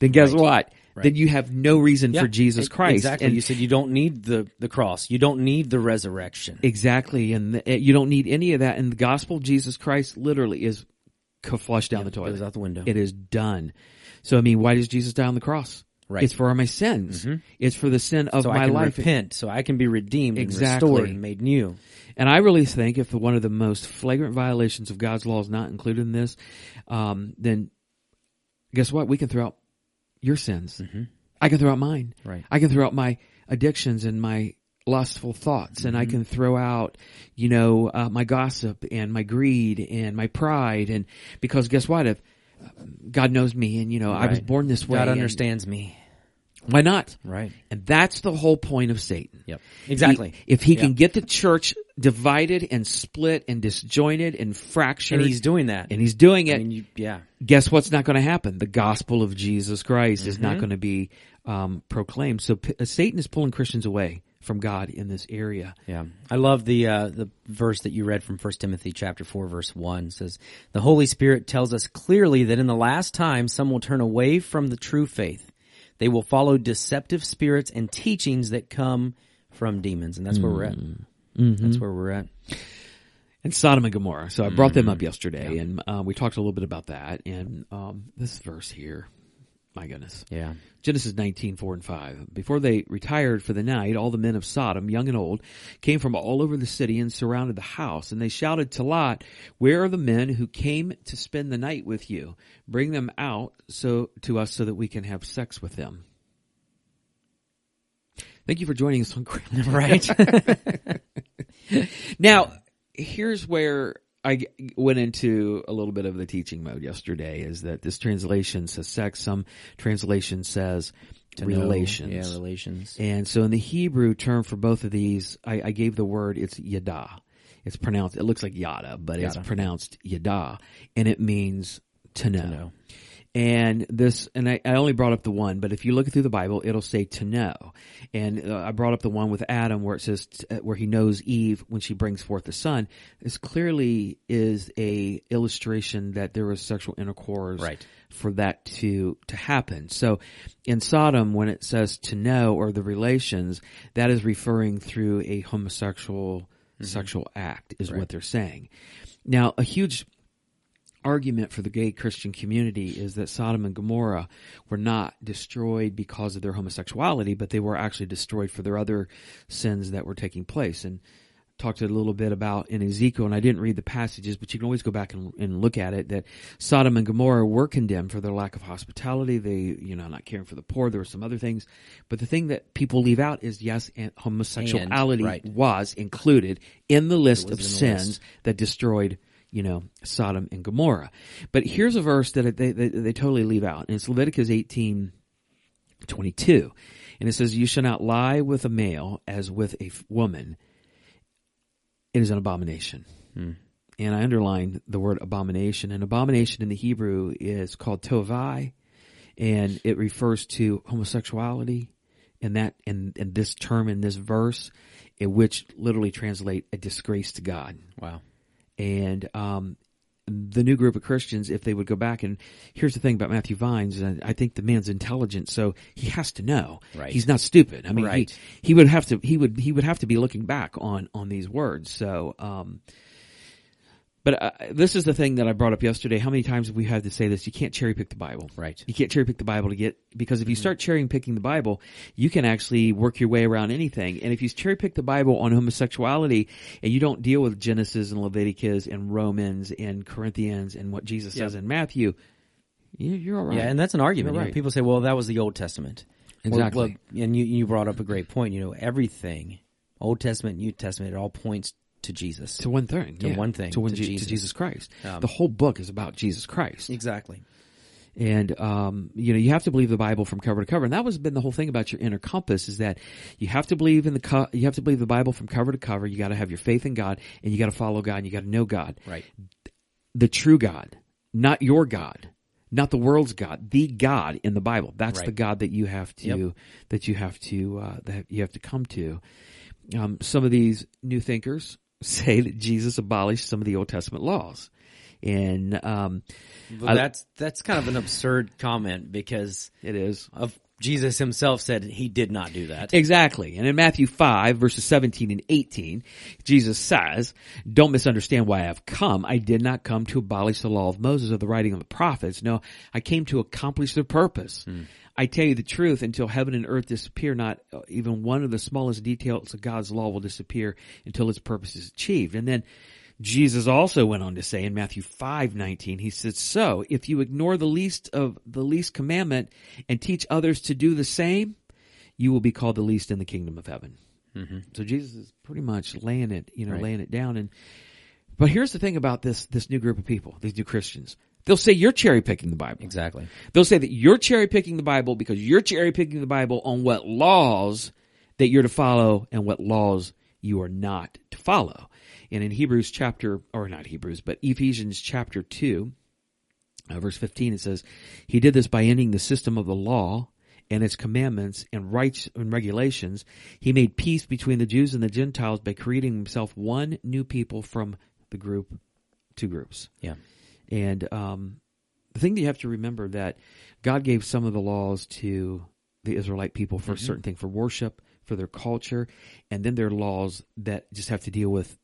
then guess Right. what? Right. Then you have no reason Yeah, for Jesus Christ. Exactly. And you said you don't need the, the cross. You don't need the resurrection. Exactly, and the, you don't need any of that. And the gospel of Jesus Christ literally is flushed down the toilet. goes out the window. It is done. So I mean, why does Jesus die on the cross? Right. It's for my sins. It's for the sin of so my life. repent, so I can be redeemed Exactly. and restored and made new. And I really think if one of the most flagrant violations of God's law is not included in this, um, then guess what? We can throw out your sins. I can throw out mine. Right. I can throw out my addictions and my lustful thoughts, and I can throw out, you know, uh, my gossip and my greed and my pride. And because guess what? If uh, God knows me, and you know, I was born this way. God and understands me. Why not? Right. And that's the whole point of Satan. Yep. Exactly. He- if he Yeah. can get the church divided and split and disjointed and fractured, and he's doing that. and he's doing it, I mean, you, yeah. guess what's not going to happen? The gospel of Jesus Christ is Mm-hmm. not going to be um, proclaimed. So uh, Satan is pulling Christians away from God in this area. Yeah, I love the uh, the verse that you read from First Timothy chapter four verse one It says the Holy Spirit tells us clearly that in the last time some will turn away from the true faith. They will follow deceptive spirits and teachings that come from demons, and that's where we're at. That's where we're at. and Sodom and Gomorrah. So I brought them Mm-hmm. up yesterday, and uh, we talked a little bit about that. And um, this verse here, my goodness, Yeah. Genesis 19, 4 and 5. Before they retired for the night, all the men of Sodom, young and old, came from all over the city and surrounded the house. And they shouted to Lot, Where are the men who came to spend the night with you? Bring them out so to us so that we can have sex with them. Thank you for joining us on Right. Now, here's where I went into a little bit of the teaching mode yesterday is that this translation says sex, some translation says To know. relations. Yeah, relations. And so in the Hebrew term for both of these, I, I gave the word, it's yada. It's pronounced, it looks like yada, but it's pronounced yada. And it means to know. know. And this, and I, I only brought up the one, but if you look through the Bible, it'll say to know. And uh, I brought up the one with Adam where it says, t- uh, where he knows Eve when she brings forth the son. This clearly is a illustration that there was sexual intercourse Right. for that to to happen. So in Sodom when it says to know or the relations that is referring through a homosexual sexual act is what they're saying. Now a huge argument for the gay Christian community is that Sodom and Gomorrah were not destroyed because of their homosexuality, but they were actually destroyed for their other sins that were taking place. And talked a little bit about in Ezekiel, and I didn't read the passages, but you can always go back and, and look at it, that Sodom and Gomorrah were condemned for their lack of hospitality. They, you know, not caring for the poor. There were some other things. But the thing that people leave out is yes, and homosexuality right. was included in the list of was in the sins list. that destroyed you know, Sodom and Gomorrah. But here's a verse that they, they, they totally leave out, and it's Leviticus 18, 22. And it says, You shall not lie with a male as with a woman. It is an abomination. Hmm. And I underlined the word abomination. And abomination in the Hebrew is called tovai, and it refers to homosexuality. And that, and, and this term in this verse, in which literally translate a disgrace to God Wow. And um, the new group of Christians, if they would go back and here's the thing about Matthew Vines, and I think the man's intelligent, so he has to know. Right. He's not stupid. I mean, Right. he, he would have to he would he would have to be looking back on on these words. So, um, but uh, this is the thing that I brought up yesterday. How many times have we had to say this? You can't cherry pick the Bible. Right. You can't cherry pick the Bible to get because if you start cherry picking the Bible, you can actually work your way around anything. And if you cherry pick the Bible on homosexuality and you don't deal with Genesis and Leviticus and Romans and Corinthians and what Jesus says in Matthew, you- you're all right. Yeah, and that's an argument. You're You know, right. people say, "Well, that was the Old Testament." Well- Exactly. well, and you you brought up a great point. You know, everything, Old Testament, New Testament, it all points to Jesus. to one thing. To yeah. one thing, To, one to Je- to Jesus. Jesus Christ. Um, the whole book is about Jesus Christ. exactly. And um, you know, you have to believe the Bible from cover to cover, and that was been the whole thing about your inner compass is that you have to believe in the co- you have to believe the Bible from cover to cover. You got to have your faith in God, and you got to follow God, and you got to know God, Right. the true God, not your God, not the world's God, the God in the Bible. That's Right. the God that you have to Yep. that you have to uh, that you have to come to. Um, some of these new thinkers say that Jesus abolished some of the Old Testament laws, and um, I- that's that's kind of an absurd comment because it is of Jesus himself said he did not do that. Exactly. And in Matthew 5 verses 17 and 18, Jesus says, don't misunderstand why I've come. I did not come to abolish the law of Moses or the writing of the prophets. No, I came to accomplish their purpose. I tell you the truth, until heaven and earth disappear, not uh, even one of the smallest details of God's law will disappear until its purpose is achieved. And then Jesus also went on to say in Matthew 5:19 he said so if you ignore the least of the least commandment and teach others to do the same you will be called the least in the kingdom of heaven. So Jesus is pretty much laying it, you know, Right. laying it down. And but here's the thing about this this new group of people, these new Christians. They'll say you're cherry picking the Bible. Exactly. They'll say that you're cherry picking the Bible because you're cherry picking the Bible on what laws that you're to follow and what laws you are not to follow. And in Hebrews chapter, or not Hebrews, but Ephesians chapter 2, uh, verse 15, it says, He did this by ending the system of the law and its commandments and rights and regulations. He made peace between the Jews and the Gentiles by creating himself one new people from the group, two groups. Yeah. And um, the thing that you have to remember that God gave some of the laws to the Israelite people for a certain thing, for worship, for their culture, and then there are laws that just have to deal with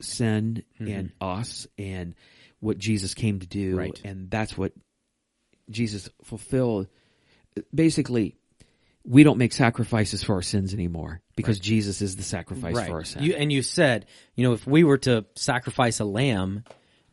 sin and us and what Jesus came to do, Right. and that's what Jesus fulfilled. Basically, we don't make sacrifices for our sins anymore because Jesus is the sacrifice for our sins. You, and you said, you know, if we were to sacrifice a lamb,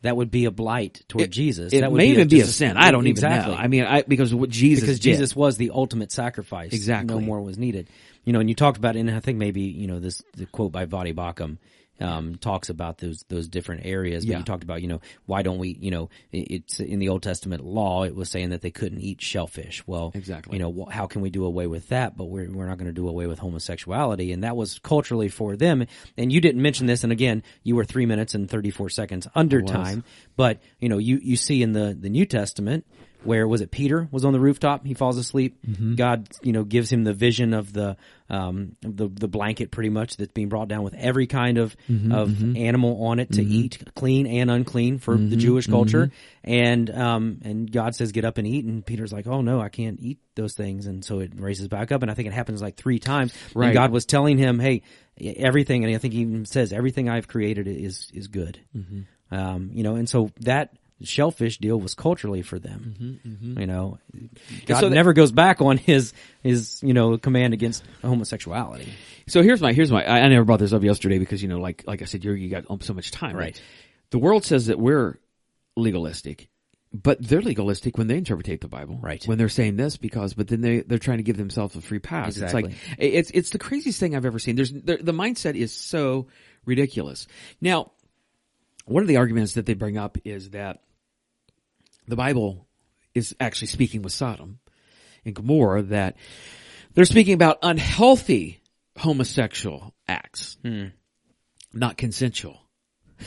that would be a blight toward Jesus. it that would may be even be a sin. I don't exactly. even know. I mean, I, because what Jesus because did. Jesus was the ultimate sacrifice. Exactly. No more was needed. You know, and you talked about, and I think maybe, you know, this, the quote by Voddie Baucham, um, talks about those, those different areas. But Yeah. you talked about, you know, why don't we, you know, it's in the Old Testament law, it was saying that they couldn't eat shellfish. Well, Exactly. you know, how can we do away with that? But we're, we're not going to do away with homosexuality. And that was culturally for them. And you didn't mention this. And again, you were three minutes and 34 seconds under time. But, you know, you, you see in the, the New Testament, where was it Peter was on the rooftop, he falls asleep. Mm-hmm. God, you know, gives him the vision of the, um, the, the blanket pretty much that's being brought down with every kind of, Mm-hmm, of animal on it to eat, clean and unclean for the Jewish mm-hmm. culture. And, um, and God says, get up and eat. And Peter's like, oh no, I can't eat those things. And so it raises back up. And I think it happens like three times. Right. And God was telling him, hey, everything, and I think he even says, everything I've created is, is good. Mm-hmm. Um, you know, and so that shellfish deal was culturally for them. Mm-hmm, mm-hmm. You know, God so that- never goes back on his his you know command against homosexuality. So here's my here's my I, I never brought this up yesterday because you know like like I said you you got um, so much time Right. The world says that we're legalistic, but they're legalistic when they interpret the Bible. Right. When they're saying this because but then they they're trying to give themselves a free pass. Exactly. It's like it's it's the craziest thing I've ever seen. There's the, the mindset is so ridiculous. Now, one of the arguments that they bring up is that the Bible is actually speaking with Sodom and Gomorrah that they're speaking about unhealthy homosexual acts, hmm. not consensual.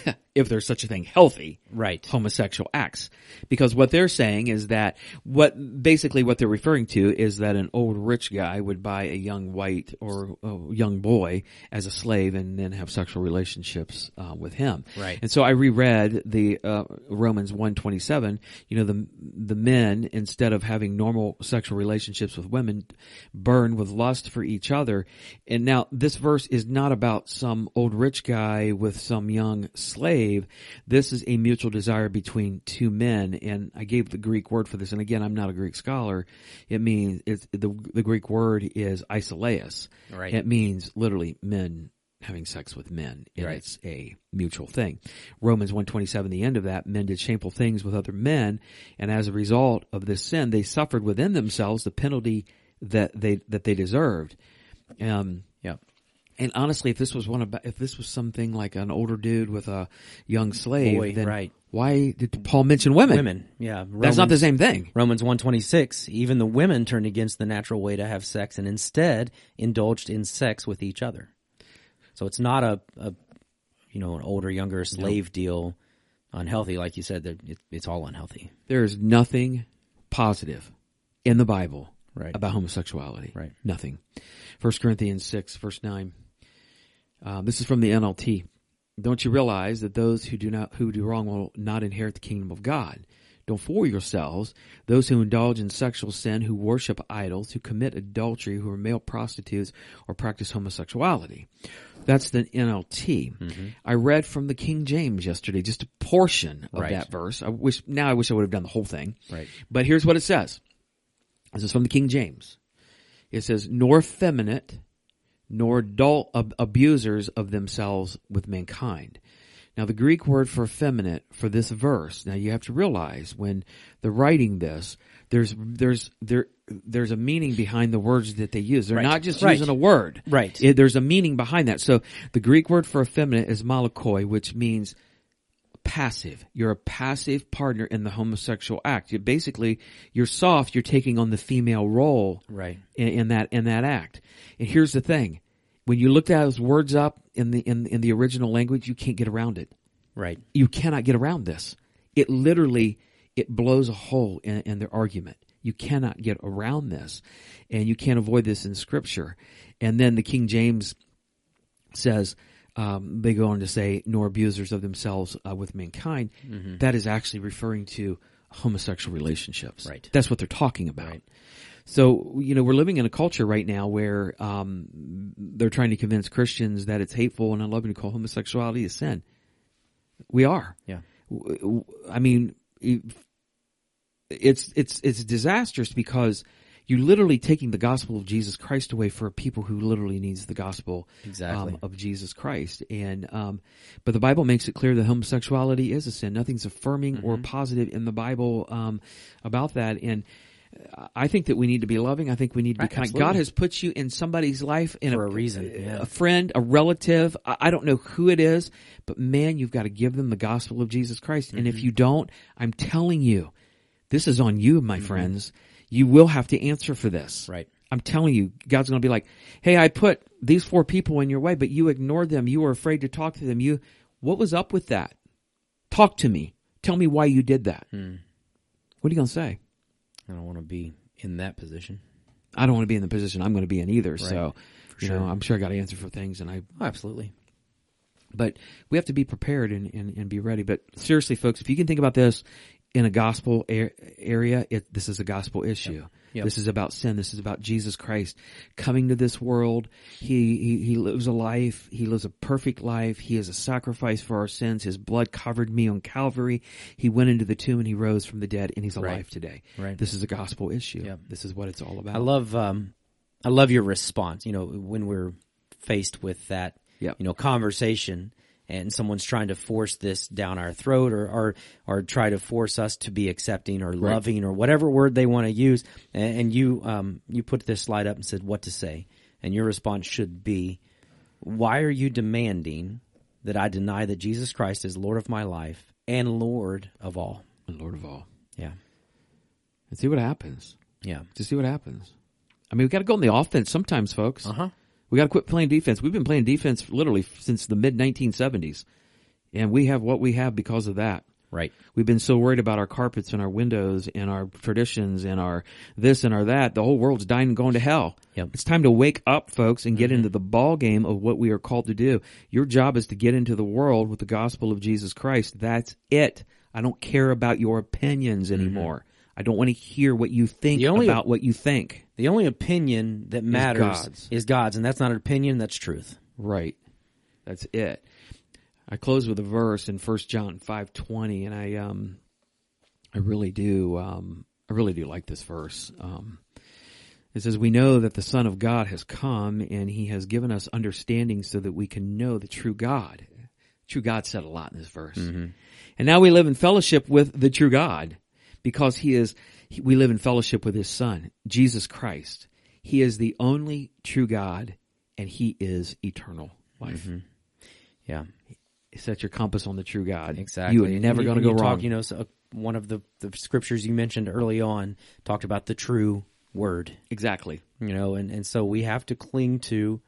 if there's such a thing, healthy Right. homosexual acts. Because what they're saying is that what basically what they're referring to is that an old rich guy would buy a young white or a young boy as a slave and then have sexual relationships uh, with him. Right. And so I reread the uh, Romans 127, you know the the men instead of having normal sexual relationships with women burn with lust for each other. And now this verse is not about some old rich guy with some young slave. This is a mutual desire between two men. And I gave the Greek word for this. And again, I'm not a Greek scholar. It means it's the, the Greek word is isolaios. Right. It means literally men having sex with men. And Right. it's a mutual thing. Romans 127, the end of that, men did shameful things with other men. And as a result of this sin, they suffered within themselves the penalty that they, that they deserved. Um, Yeah. And honestly, if this was one about, if this was something like an older dude with a young slave, Boy, then right. why did Paul mention women? Women. Yeah. That's not the same thing. Romans 126, even the women turned against the natural way to have sex and instead indulged in sex with each other. So it's not a, a you know, an older, younger slave deal unhealthy. Like you said, it, it's all unhealthy. There is nothing positive in the Bible Right. about homosexuality. Right. Nothing. First Corinthians 6, verse 9. Uh, this is from the NLT. Don't you realize that those who do not, who do wrong will not inherit the kingdom of God? Don't fool yourselves. Those who indulge in sexual sin, who worship idols, who commit adultery, who are male prostitutes, or practice homosexuality. That's the NLT. I read from the King James yesterday, just a portion of Right. that verse. I wish, now I wish I would have done the whole thing. Right. But here's what it says. This is from the King James. It says, nor effeminate, nor adult ab- abusers of themselves with mankind. Now the Greek word for effeminate for this verse, now you have to realize when they're writing this, there's, there's, there, there's a meaning behind the words that they use. They're Right. not just Right. using a word. Right. It- there's a meaning behind that. So the Greek word for effeminate is malakoi, which means passive. You're a passive partner in the homosexual act. You basically, you're soft. You're taking on the female role Right. in, in that in that act. And here's the thing: when you look those words up in the in in the original language, you can't get around it. Right. You cannot get around this. It literally it blows a hole in, in their argument. You cannot get around this, and you can't avoid this in Scripture. And then the King James says um, they go on to say, "Nor abusers of themselves uh, with mankind." That is actually referring to homosexual relationships. Right. That's what they're talking about. Right. So, you know, we're living in a culture right now where um, they're trying to convince Christians that it's hateful and unloving to call homosexuality a sin. We are. Yeah. I mean, it's it's it's disastrous because you're literally taking the gospel of Jesus Christ away for a people who literally needs the gospel Exactly. um, of Jesus Christ. And um, but the Bible makes it clear that homosexuality is a sin. Nothing's affirming or Mm-hmm. positive in the Bible um, about that. And I think that we need to be loving. I think we need to be Right, kind. absolutely. God has put you in somebody's life in For a reason, yeah. a friend, a relative. I I don't know who it is, but man, you've got to give them the gospel of Jesus Christ. And Mm-hmm. if you don't, I'm telling you, this is on you, Mm-hmm. my friends. You will have to answer for this. Right. I'm telling you, God's going to be like, "Hey, I put these four people in your way, but you ignored them. You were afraid to talk to them. You, what was up with that? Talk to me. Tell me why you did that. Hmm. What are you going to say? I don't want to be in that position. I don't want to be in the position I'm going to be in either. So, you know. I'm sure I got to answer for things, and I Oh, absolutely. but we have to be prepared and, and, and be ready. But seriously, folks, if you can think about this in a gospel a- area, it, this is a gospel issue. Yep. This is about sin. This is about Jesus Christ coming to this world. He, he he lives a life. He lives a perfect life. He is a sacrifice for our sins. His blood covered me on Calvary. He went into the tomb and he rose from the dead, and he's alive Right. today. Right. This is a gospel issue. Yep. This is what it's all about. I love um, I love your response. You know, when we're faced with that, Yep. you know, conversation, and someone's trying to force this down our throat, or or or try to force us to be accepting or loving or whatever word they want to use, and, and you um you put this slide up and said what to say, and your response should be, why are you demanding that I deny that Jesus Christ is Lord of my life and Lord of all? And Lord of all. Yeah, And see what happens. yeah, To see what happens. I mean, we got to go on the offense sometimes, folks. uh huh. We got to quit playing defense. We've been playing defense literally since the mid 1970s. And we have what we have because of that. Right. We've been so worried about our carpets and our windows and our traditions and our this and our that. The whole world's dying and going to hell. Yep. It's time to wake up, folks, and get mm-hmm. into the ball game of what we are called to do. Your job is to get into the world with the gospel of Jesus Christ. That's it. I don't care about your opinions mm-hmm. anymore. I don't want to hear what you think The only- about what you think. The only opinion that matters God's. is God's, and that's not an opinion, that's truth. Right. That's it. I close with a verse in First John five twenty, and I um, I really do um, I really do like this verse. Um, it says, "We know that the Son of God has come, and He has given us understanding, so that we can know the true God." True God said a lot in this verse, and now we live in fellowship with the true God because He is. he- We live in fellowship with His Son, Jesus Christ. He is the only true God, and He is eternal life. Yeah, Set your compass on the true God. exactly. You are never going to go wrong. Talk, you know, so uh, one of the, the scriptures you mentioned early on talked about the true word. exactly. You know, and, and so we have to cling to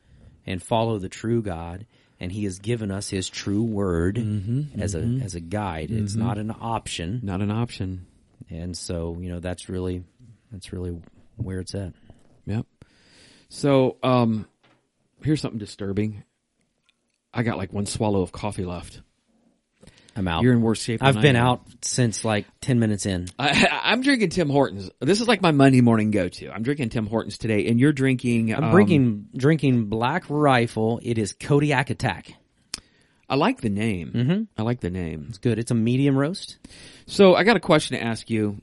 and follow the true God, and He has given us His true word Mm-hmm, as a as a guide. It's not an option, Not an option. And so you know that's really that's really where it's at. Yep. So, um, here's something disturbing. I got like one swallow of coffee left. I'm out. You're in worse shape. than I've been am. out since like ten minutes in. I, I'm drinking Tim Hortons. This is like my Monday morning go-to. I'm drinking Tim Hortons today, and you're drinking. I'm um, drinking drinking Black Rifle. It is Kodiak Attack. I like the name. Mm-hmm. I like the name. It's good. It's a medium roast. So I got a question to ask you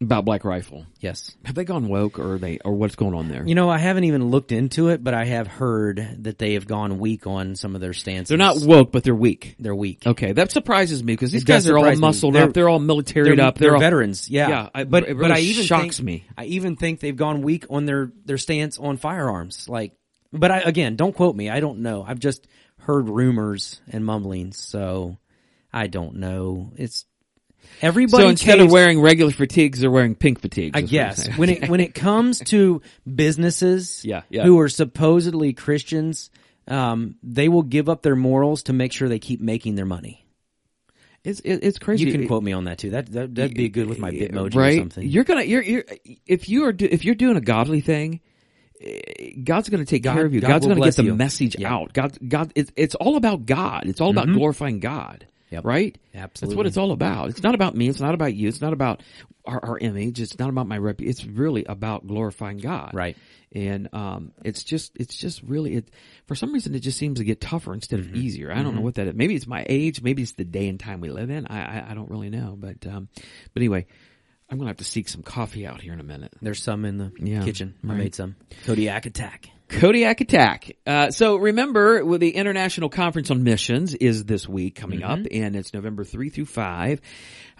about Black Rifle. Yes. Have they gone woke, or they, or what's going on there? You know, I haven't even looked into it, but I have heard that they have gone weak on some of their stances. They're not woke, but they're weak. They're weak. Okay, that surprises me because these It guys are all muscled They're- up. They're all militaried They're, up. they're They're all, veterans. Yeah. Yeah, I- but it but I even shocks think, me. I even think they've gone weak on their their stance on firearms. Like, but I again, don't quote me. I don't know. I've just heard rumors and mumblings, so I don't know. It's everybody. so instead of wearing regular fatigues, they're wearing pink fatigues. I is what you're guess when it when it comes to businesses Yeah, yeah. who are supposedly Christians, um, they will give up their morals to make sure they keep making their money. it's it's crazy. You can quote me on that too. That, that that'd be good with my Bitmoji right? or something. You're gonna you're you're if you are do, if you're doing a godly thing. God's going to take God- care of you. God God's going to get the you. message Yeah. out. God, God, it's, it's all about God. It's all about glorifying God. Yep. right? Absolutely. That's what it's all about. It's not about me. It's not about you. It's not about our, our image. It's not about my rep. It's really about glorifying God. Right. And, um, it's just, it's just really, it, for some reason, it just seems to get tougher instead of easier. I don't know what that is. Maybe it's my age. Maybe it's the day and time we live in. I, I, I don't really know. But, um, but anyway, I'm to have to seek some coffee out here in a minute. There's some in the Yeah, kitchen. I right. made some Kodiak attack. Kodiak Attack. Uh, so remember, with the International Conference on Missions is this week coming up, and it's November 3 through 5.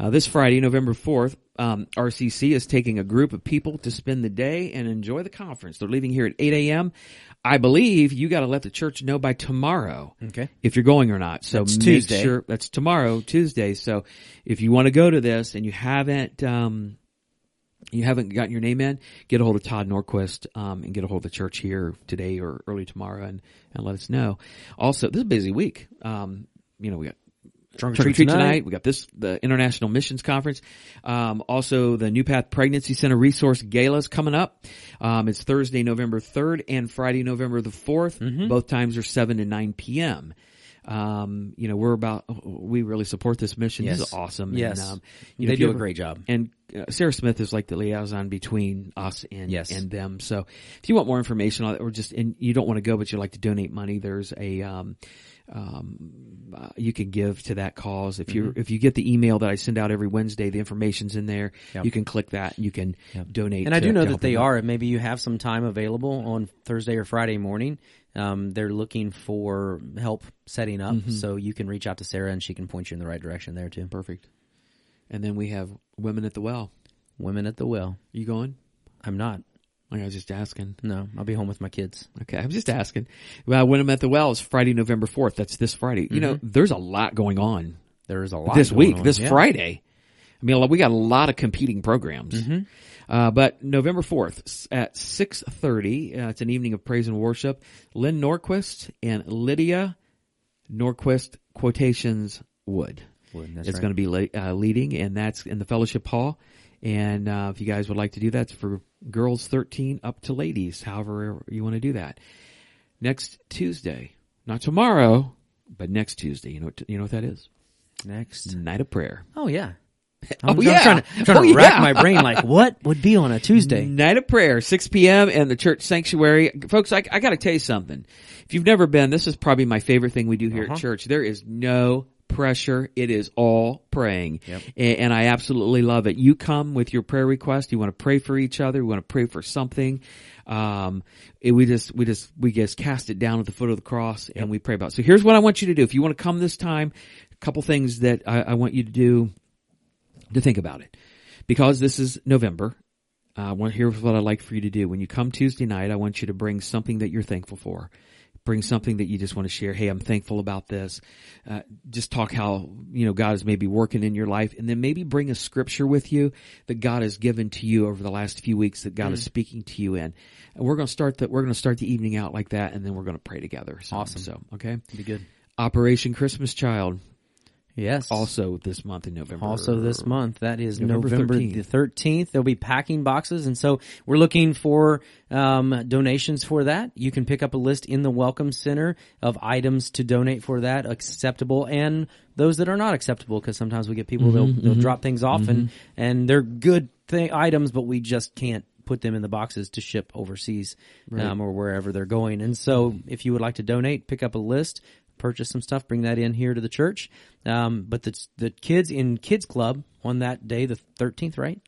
Uh, this Friday, November 4th, um, RCC is taking a group of people to spend the day and enjoy the conference. They're leaving here at 8 a.m. I believe you got to let the church know by tomorrow Okay. if you're going or not. So That's make Tuesday. Sure, that's tomorrow, Tuesday. So if you want to go to this and you haven't, um, you haven't gotten your name in, get a hold of Todd Norquist um, and get a hold of the church here today or early tomorrow and, and let us know. Also, this is a busy week. Um, you know, we got Trunk or treat tonight. tonight. We got this, the International Missions Conference. Um, also the New Path Pregnancy Center Resource Galas coming up. Um, it's Thursday, November 3rd and Friday, November the 4th. Mm-hmm. Both times are 7 to 9 p.m. Um, you know, we're about, we really support this mission. This is awesome. Yes. And, um, They if do you a ever- great job. and uh, Sarah Smith is like the liaison between us and Yes. and them. So if you want more information on it, or just and you don't want to go, but you like to donate money, there's a um, um, uh, you can give to that cause. If you if you get the email that I send out every Wednesday, the information's in there. Yep. You can click that. and You can donate. And I to- do know that they out. are. Maybe you have some time available on Thursday or Friday morning. Um, they're looking for help setting up, Mm-hmm. so you can reach out to Sarah and she can point you in the right direction there too. perfect. And then we have women at the well. Women at the well. You going? I'm not. Like I was just asking. No, I'll be home with my kids. Okay, I'm just asking. Well, Women at the well is Friday, November 4th. That's this Friday. You know, there's a lot going on There is a lot this going week, on. this Yeah. Friday. I mean, we got a lot of competing programs. Mm-hmm. Uh, but November 4th at 6.30, uh, it's an evening of praise and worship. Lynn Norquist and Lydia Norquist quotations Wood. Wood, it's right. going to be le- uh, leading and that's in the fellowship hall. And, uh, if you guys would like to do that, it's for girls 13 up to ladies, however you want to do that. Next Tuesday, not tomorrow, but next Tuesday. You know what, you know what that is? Next. Night of prayer. Oh yeah. Oh, I'm, I'm trying to, trying Oh, to rack yeah. my brain like what would be on a Tuesday. Night of prayer, 6 p.m. in the church sanctuary. Folks, I, I gotta tell you something. If you've never been, this is probably my favorite thing we do here Uh-huh. at church. There is no pressure. It is all praying. Yep. And, I absolutely love it. You come with your prayer request. You want to pray for each other. You want to pray for something. Um, we just, we just, we just cast it down at the foot of the cross and we pray about it. So here's what I want you to do. If you want to come this time, a couple things that I, I want you to do to think about it. Because this is November, uh, here's what I'd like for you to do. When you come Tuesday night, I want you to bring something that you're thankful for. Bring something that you just want to share. Hey, I'm thankful about this. Uh, just talk how, you know, God is maybe working in your life and then maybe bring a scripture with you that God has given to you over the last few weeks that God is speaking to you in. And we're going to start that, we're going to start the evening out like that and then we're going to pray together. So, Awesome. So, okay. Be good. Operation Christmas Child Yes. also this month in November. Also this month, that is November November, 13th. the 13th. They'll be packing boxes. And so we're looking for, um, donations for that. You can pick up a list in the Welcome Center of items to donate for that, acceptable and those that are not acceptable because sometimes we get people, they'll, they'll drop things off and, and they're good thing, items, but we just can't put them in the boxes to ship overseas, um, or wherever they're going. And so if you would like to donate, pick up a list, purchase some stuff, bring that in here to the church. Um, but the the kids in kids club on that day, the thirteenth, right?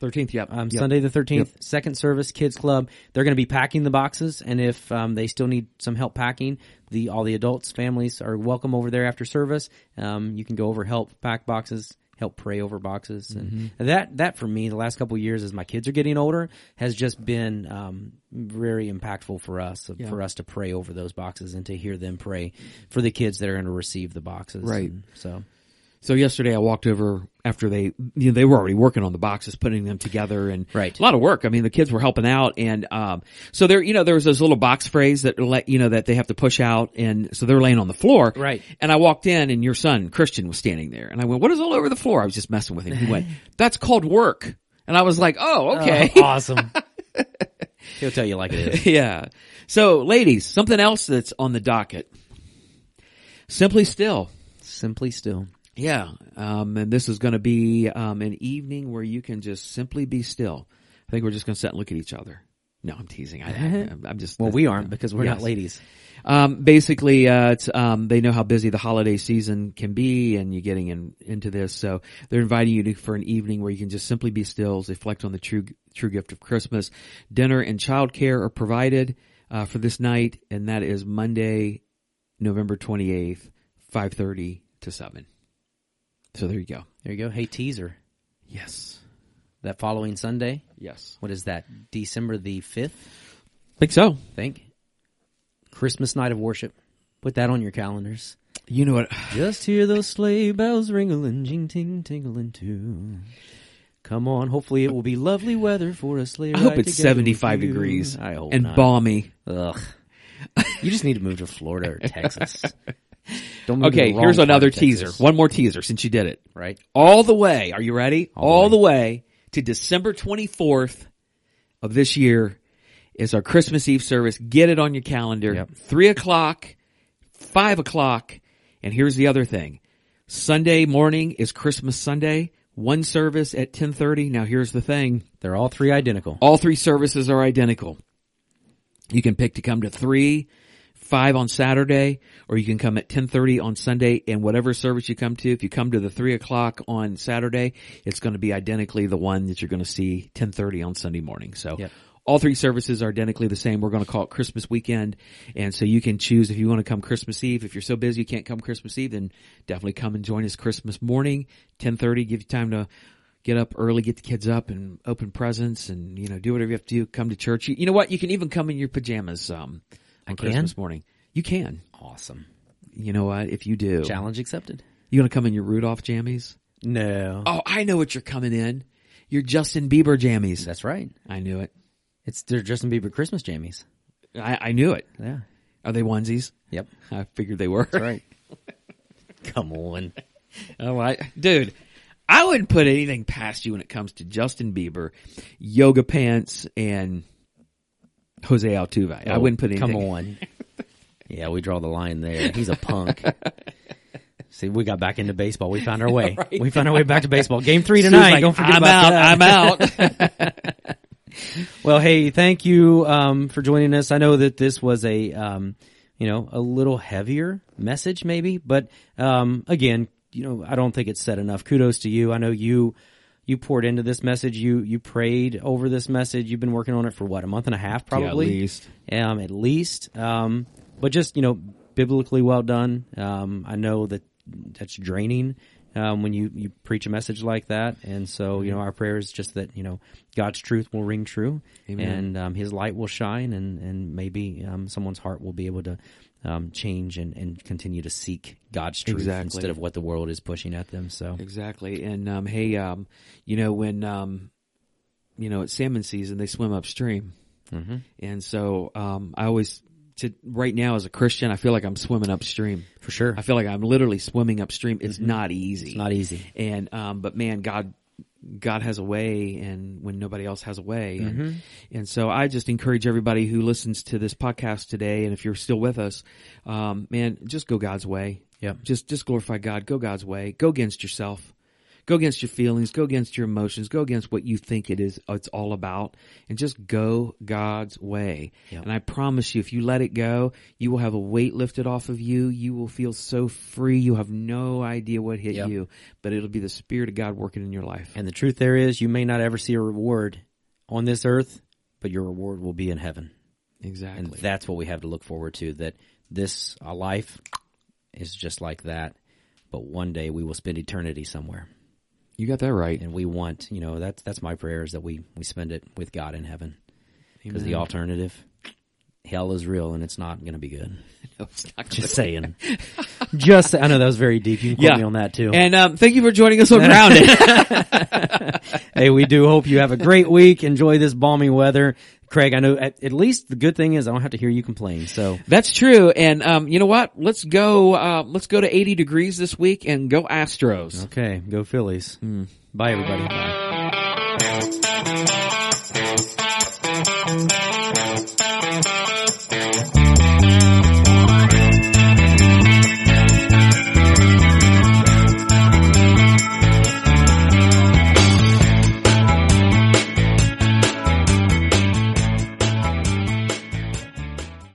13th, yep. Um, yep. Sunday the thirteenth, second service, kids club. They're going to be packing the boxes, and if um, they still need some help packing, the all the adults, families are welcome over there after service. Um, you can go over help pack boxes. Help pray over boxes, and Mm-hmm. that that for me, the last couple of years, as my kids are getting older, has just been um, very impactful for us, Yeah. for us to pray over those boxes and to hear them pray for the kids that are going to receive the boxes. Right. And so So yesterday I walked over after they, you know, they were already working on the boxes, putting them together and Right. a lot of work. I mean, the kids were helping out and, um, so there, you know, there was those little box frays that let, you know, that they have to push out and so they're laying on the floor. Right. And I walked in and your son, Christian, was standing there and I went, what is all over the floor? I was just messing with him. He went, that's called work. And I was like, oh, okay. Oh, awesome. He'll tell you like it is. yeah. So ladies, something else that's on the docket. Simply still. Simply still. Yeah, um, and this is going to be um, an evening where you can just simply be still. I think we're just going to sit and look at each other. No, I'm teasing. I, I'm just. Well, we aren't because we're Yes. not ladies. Um, basically, uh, it's, um, they know how busy the holiday season can be and you're getting in, into this. So they're inviting you to, for an evening where you can just simply be still, reflect on the true, true gift of Christmas. Dinner and childcare are provided, uh, for this night. And that is Monday, November 28th, 5.30 to 7. So there you go. There you go. Hey, teaser. Yes. That following Sunday. Yes. What is that? December the fifth. think so. Think. Christmas night of worship. Put that on your calendars. You know what? Just hear those sleigh bells ringling, jing ting tingling too. Come on, hopefully it will be lovely weather for a sleigh ride. I hope it's 75 degrees I hope and not. balmy. Ugh. You just need to move to Florida or Texas. Okay, here's another teaser. One more teaser since you did it. Right? all the way. Are you ready? All, the the way to December 24th of this year is our Christmas Eve service. Get it on your calendar. Yep. Three o'clock, five o'clock. And here's the other thing. Sunday morning is Christmas Sunday. One service at 1030. Now here's the thing. They're all three identical. All three services are identical. You can pick to come to three, five on Saturday, or you can come at ten thirty on Sunday. And whatever service you come to, if you come to the three o'clock on Saturday, it's going to be identically the one that you're going to see ten thirty on Sunday morning. So. Yep. All three services are identically the same. We're going to call it Christmas weekend. And so you can choose if you want to come Christmas Eve. If you're so busy you can't come Christmas Eve, then definitely come and join us Christmas morning, 1030, give you time to get up early, get the kids up and open presents and, you know, do whatever you have to do. Come to church. You, you know what? You can even come in your pajamas, um, on can? Christmas morning. You can. Awesome. You know what? If you do, Challenge accepted. you to come in your Rudolph jammies? No. Oh, I know what you're coming in. Your Justin Bieber jammies. That's right. I knew it. It's they're Justin Bieber Christmas jammies. I, I knew it. Yeah. Are they onesies? Yep. I figured they were. That's right. Come on. Oh, I, dude, I wouldn't put anything past you when it comes to Justin Bieber, yoga pants, and Jose Altuve. I wouldn't put anything. Come on. yeah, we draw the line there. He's a punk. See, we got back into baseball. We found our way. We found our way back to baseball. Game three tonight. like, Don't forget I'm about out. that. I'm out. Well, hey, thank you um, for joining us. I know that this was a um, you know a little heavier message, maybe, but um, again, you know, I don't think it's said enough. Kudos to you. I know you you poured into this message. You you prayed over this message. You've been working on it for what a month and a half, probably at least. um, at least. Um, but just you know, biblically well done. Um, I know that that's draining um, when you you preach a message like that, and so you know, our prayer is just that you know God's truth will ring true, Amen. and um, His light will shine, and and maybe um, someone's heart will be able to. Um, change and, and continue to seek God's truth Exactly. instead of what the world is pushing at them. So exactly. And um, hey, um, you know when um, you know it's salmon season, they swim upstream, Mhm. and so um, I always. To, right now, as a Christian, I feel like I'm swimming upstream. for sure, I feel like I'm literally swimming upstream. It's not easy. it's not easy. and um but man god god has a way and when nobody else has a way. And, Mm-hmm. and so i just encourage everybody who listens to this podcast today and if you're still with us um man just go god's way. Yeah. just just glorify god. Go god's way. Go against yourself go against your feelings go against your emotions go against what you think it is it's all about and just go god's way Yep. and i promise you if you let it go you will have a weight lifted off of you you will feel so free you have no idea what hit Yep. you but it'll be the spirit of god working in your life And the truth there is, you may not ever see a reward on this earth, but your reward will be in heaven. Exactly. And that's what we have to look forward to. That this a life is just like that, but one day we will spend eternity somewhere, you got that right and we want, you know, that's that's my prayer is that we we spend it with God in heaven, because the alternative, hell is real and it's not going to be good. No, it's not Just saying. just I know that was very deep. You can quote Yeah. me on that too. and um, thank you for joining us on grounded hey, we do hope you have a great week. Enjoy this balmy weather. Craig, I know at, at least the good thing is I don't have to hear you complain. So that's true and um, you know what let's go uh, let's go to 80 degrees this week and go astros okay, go Phillies. Bye everybody.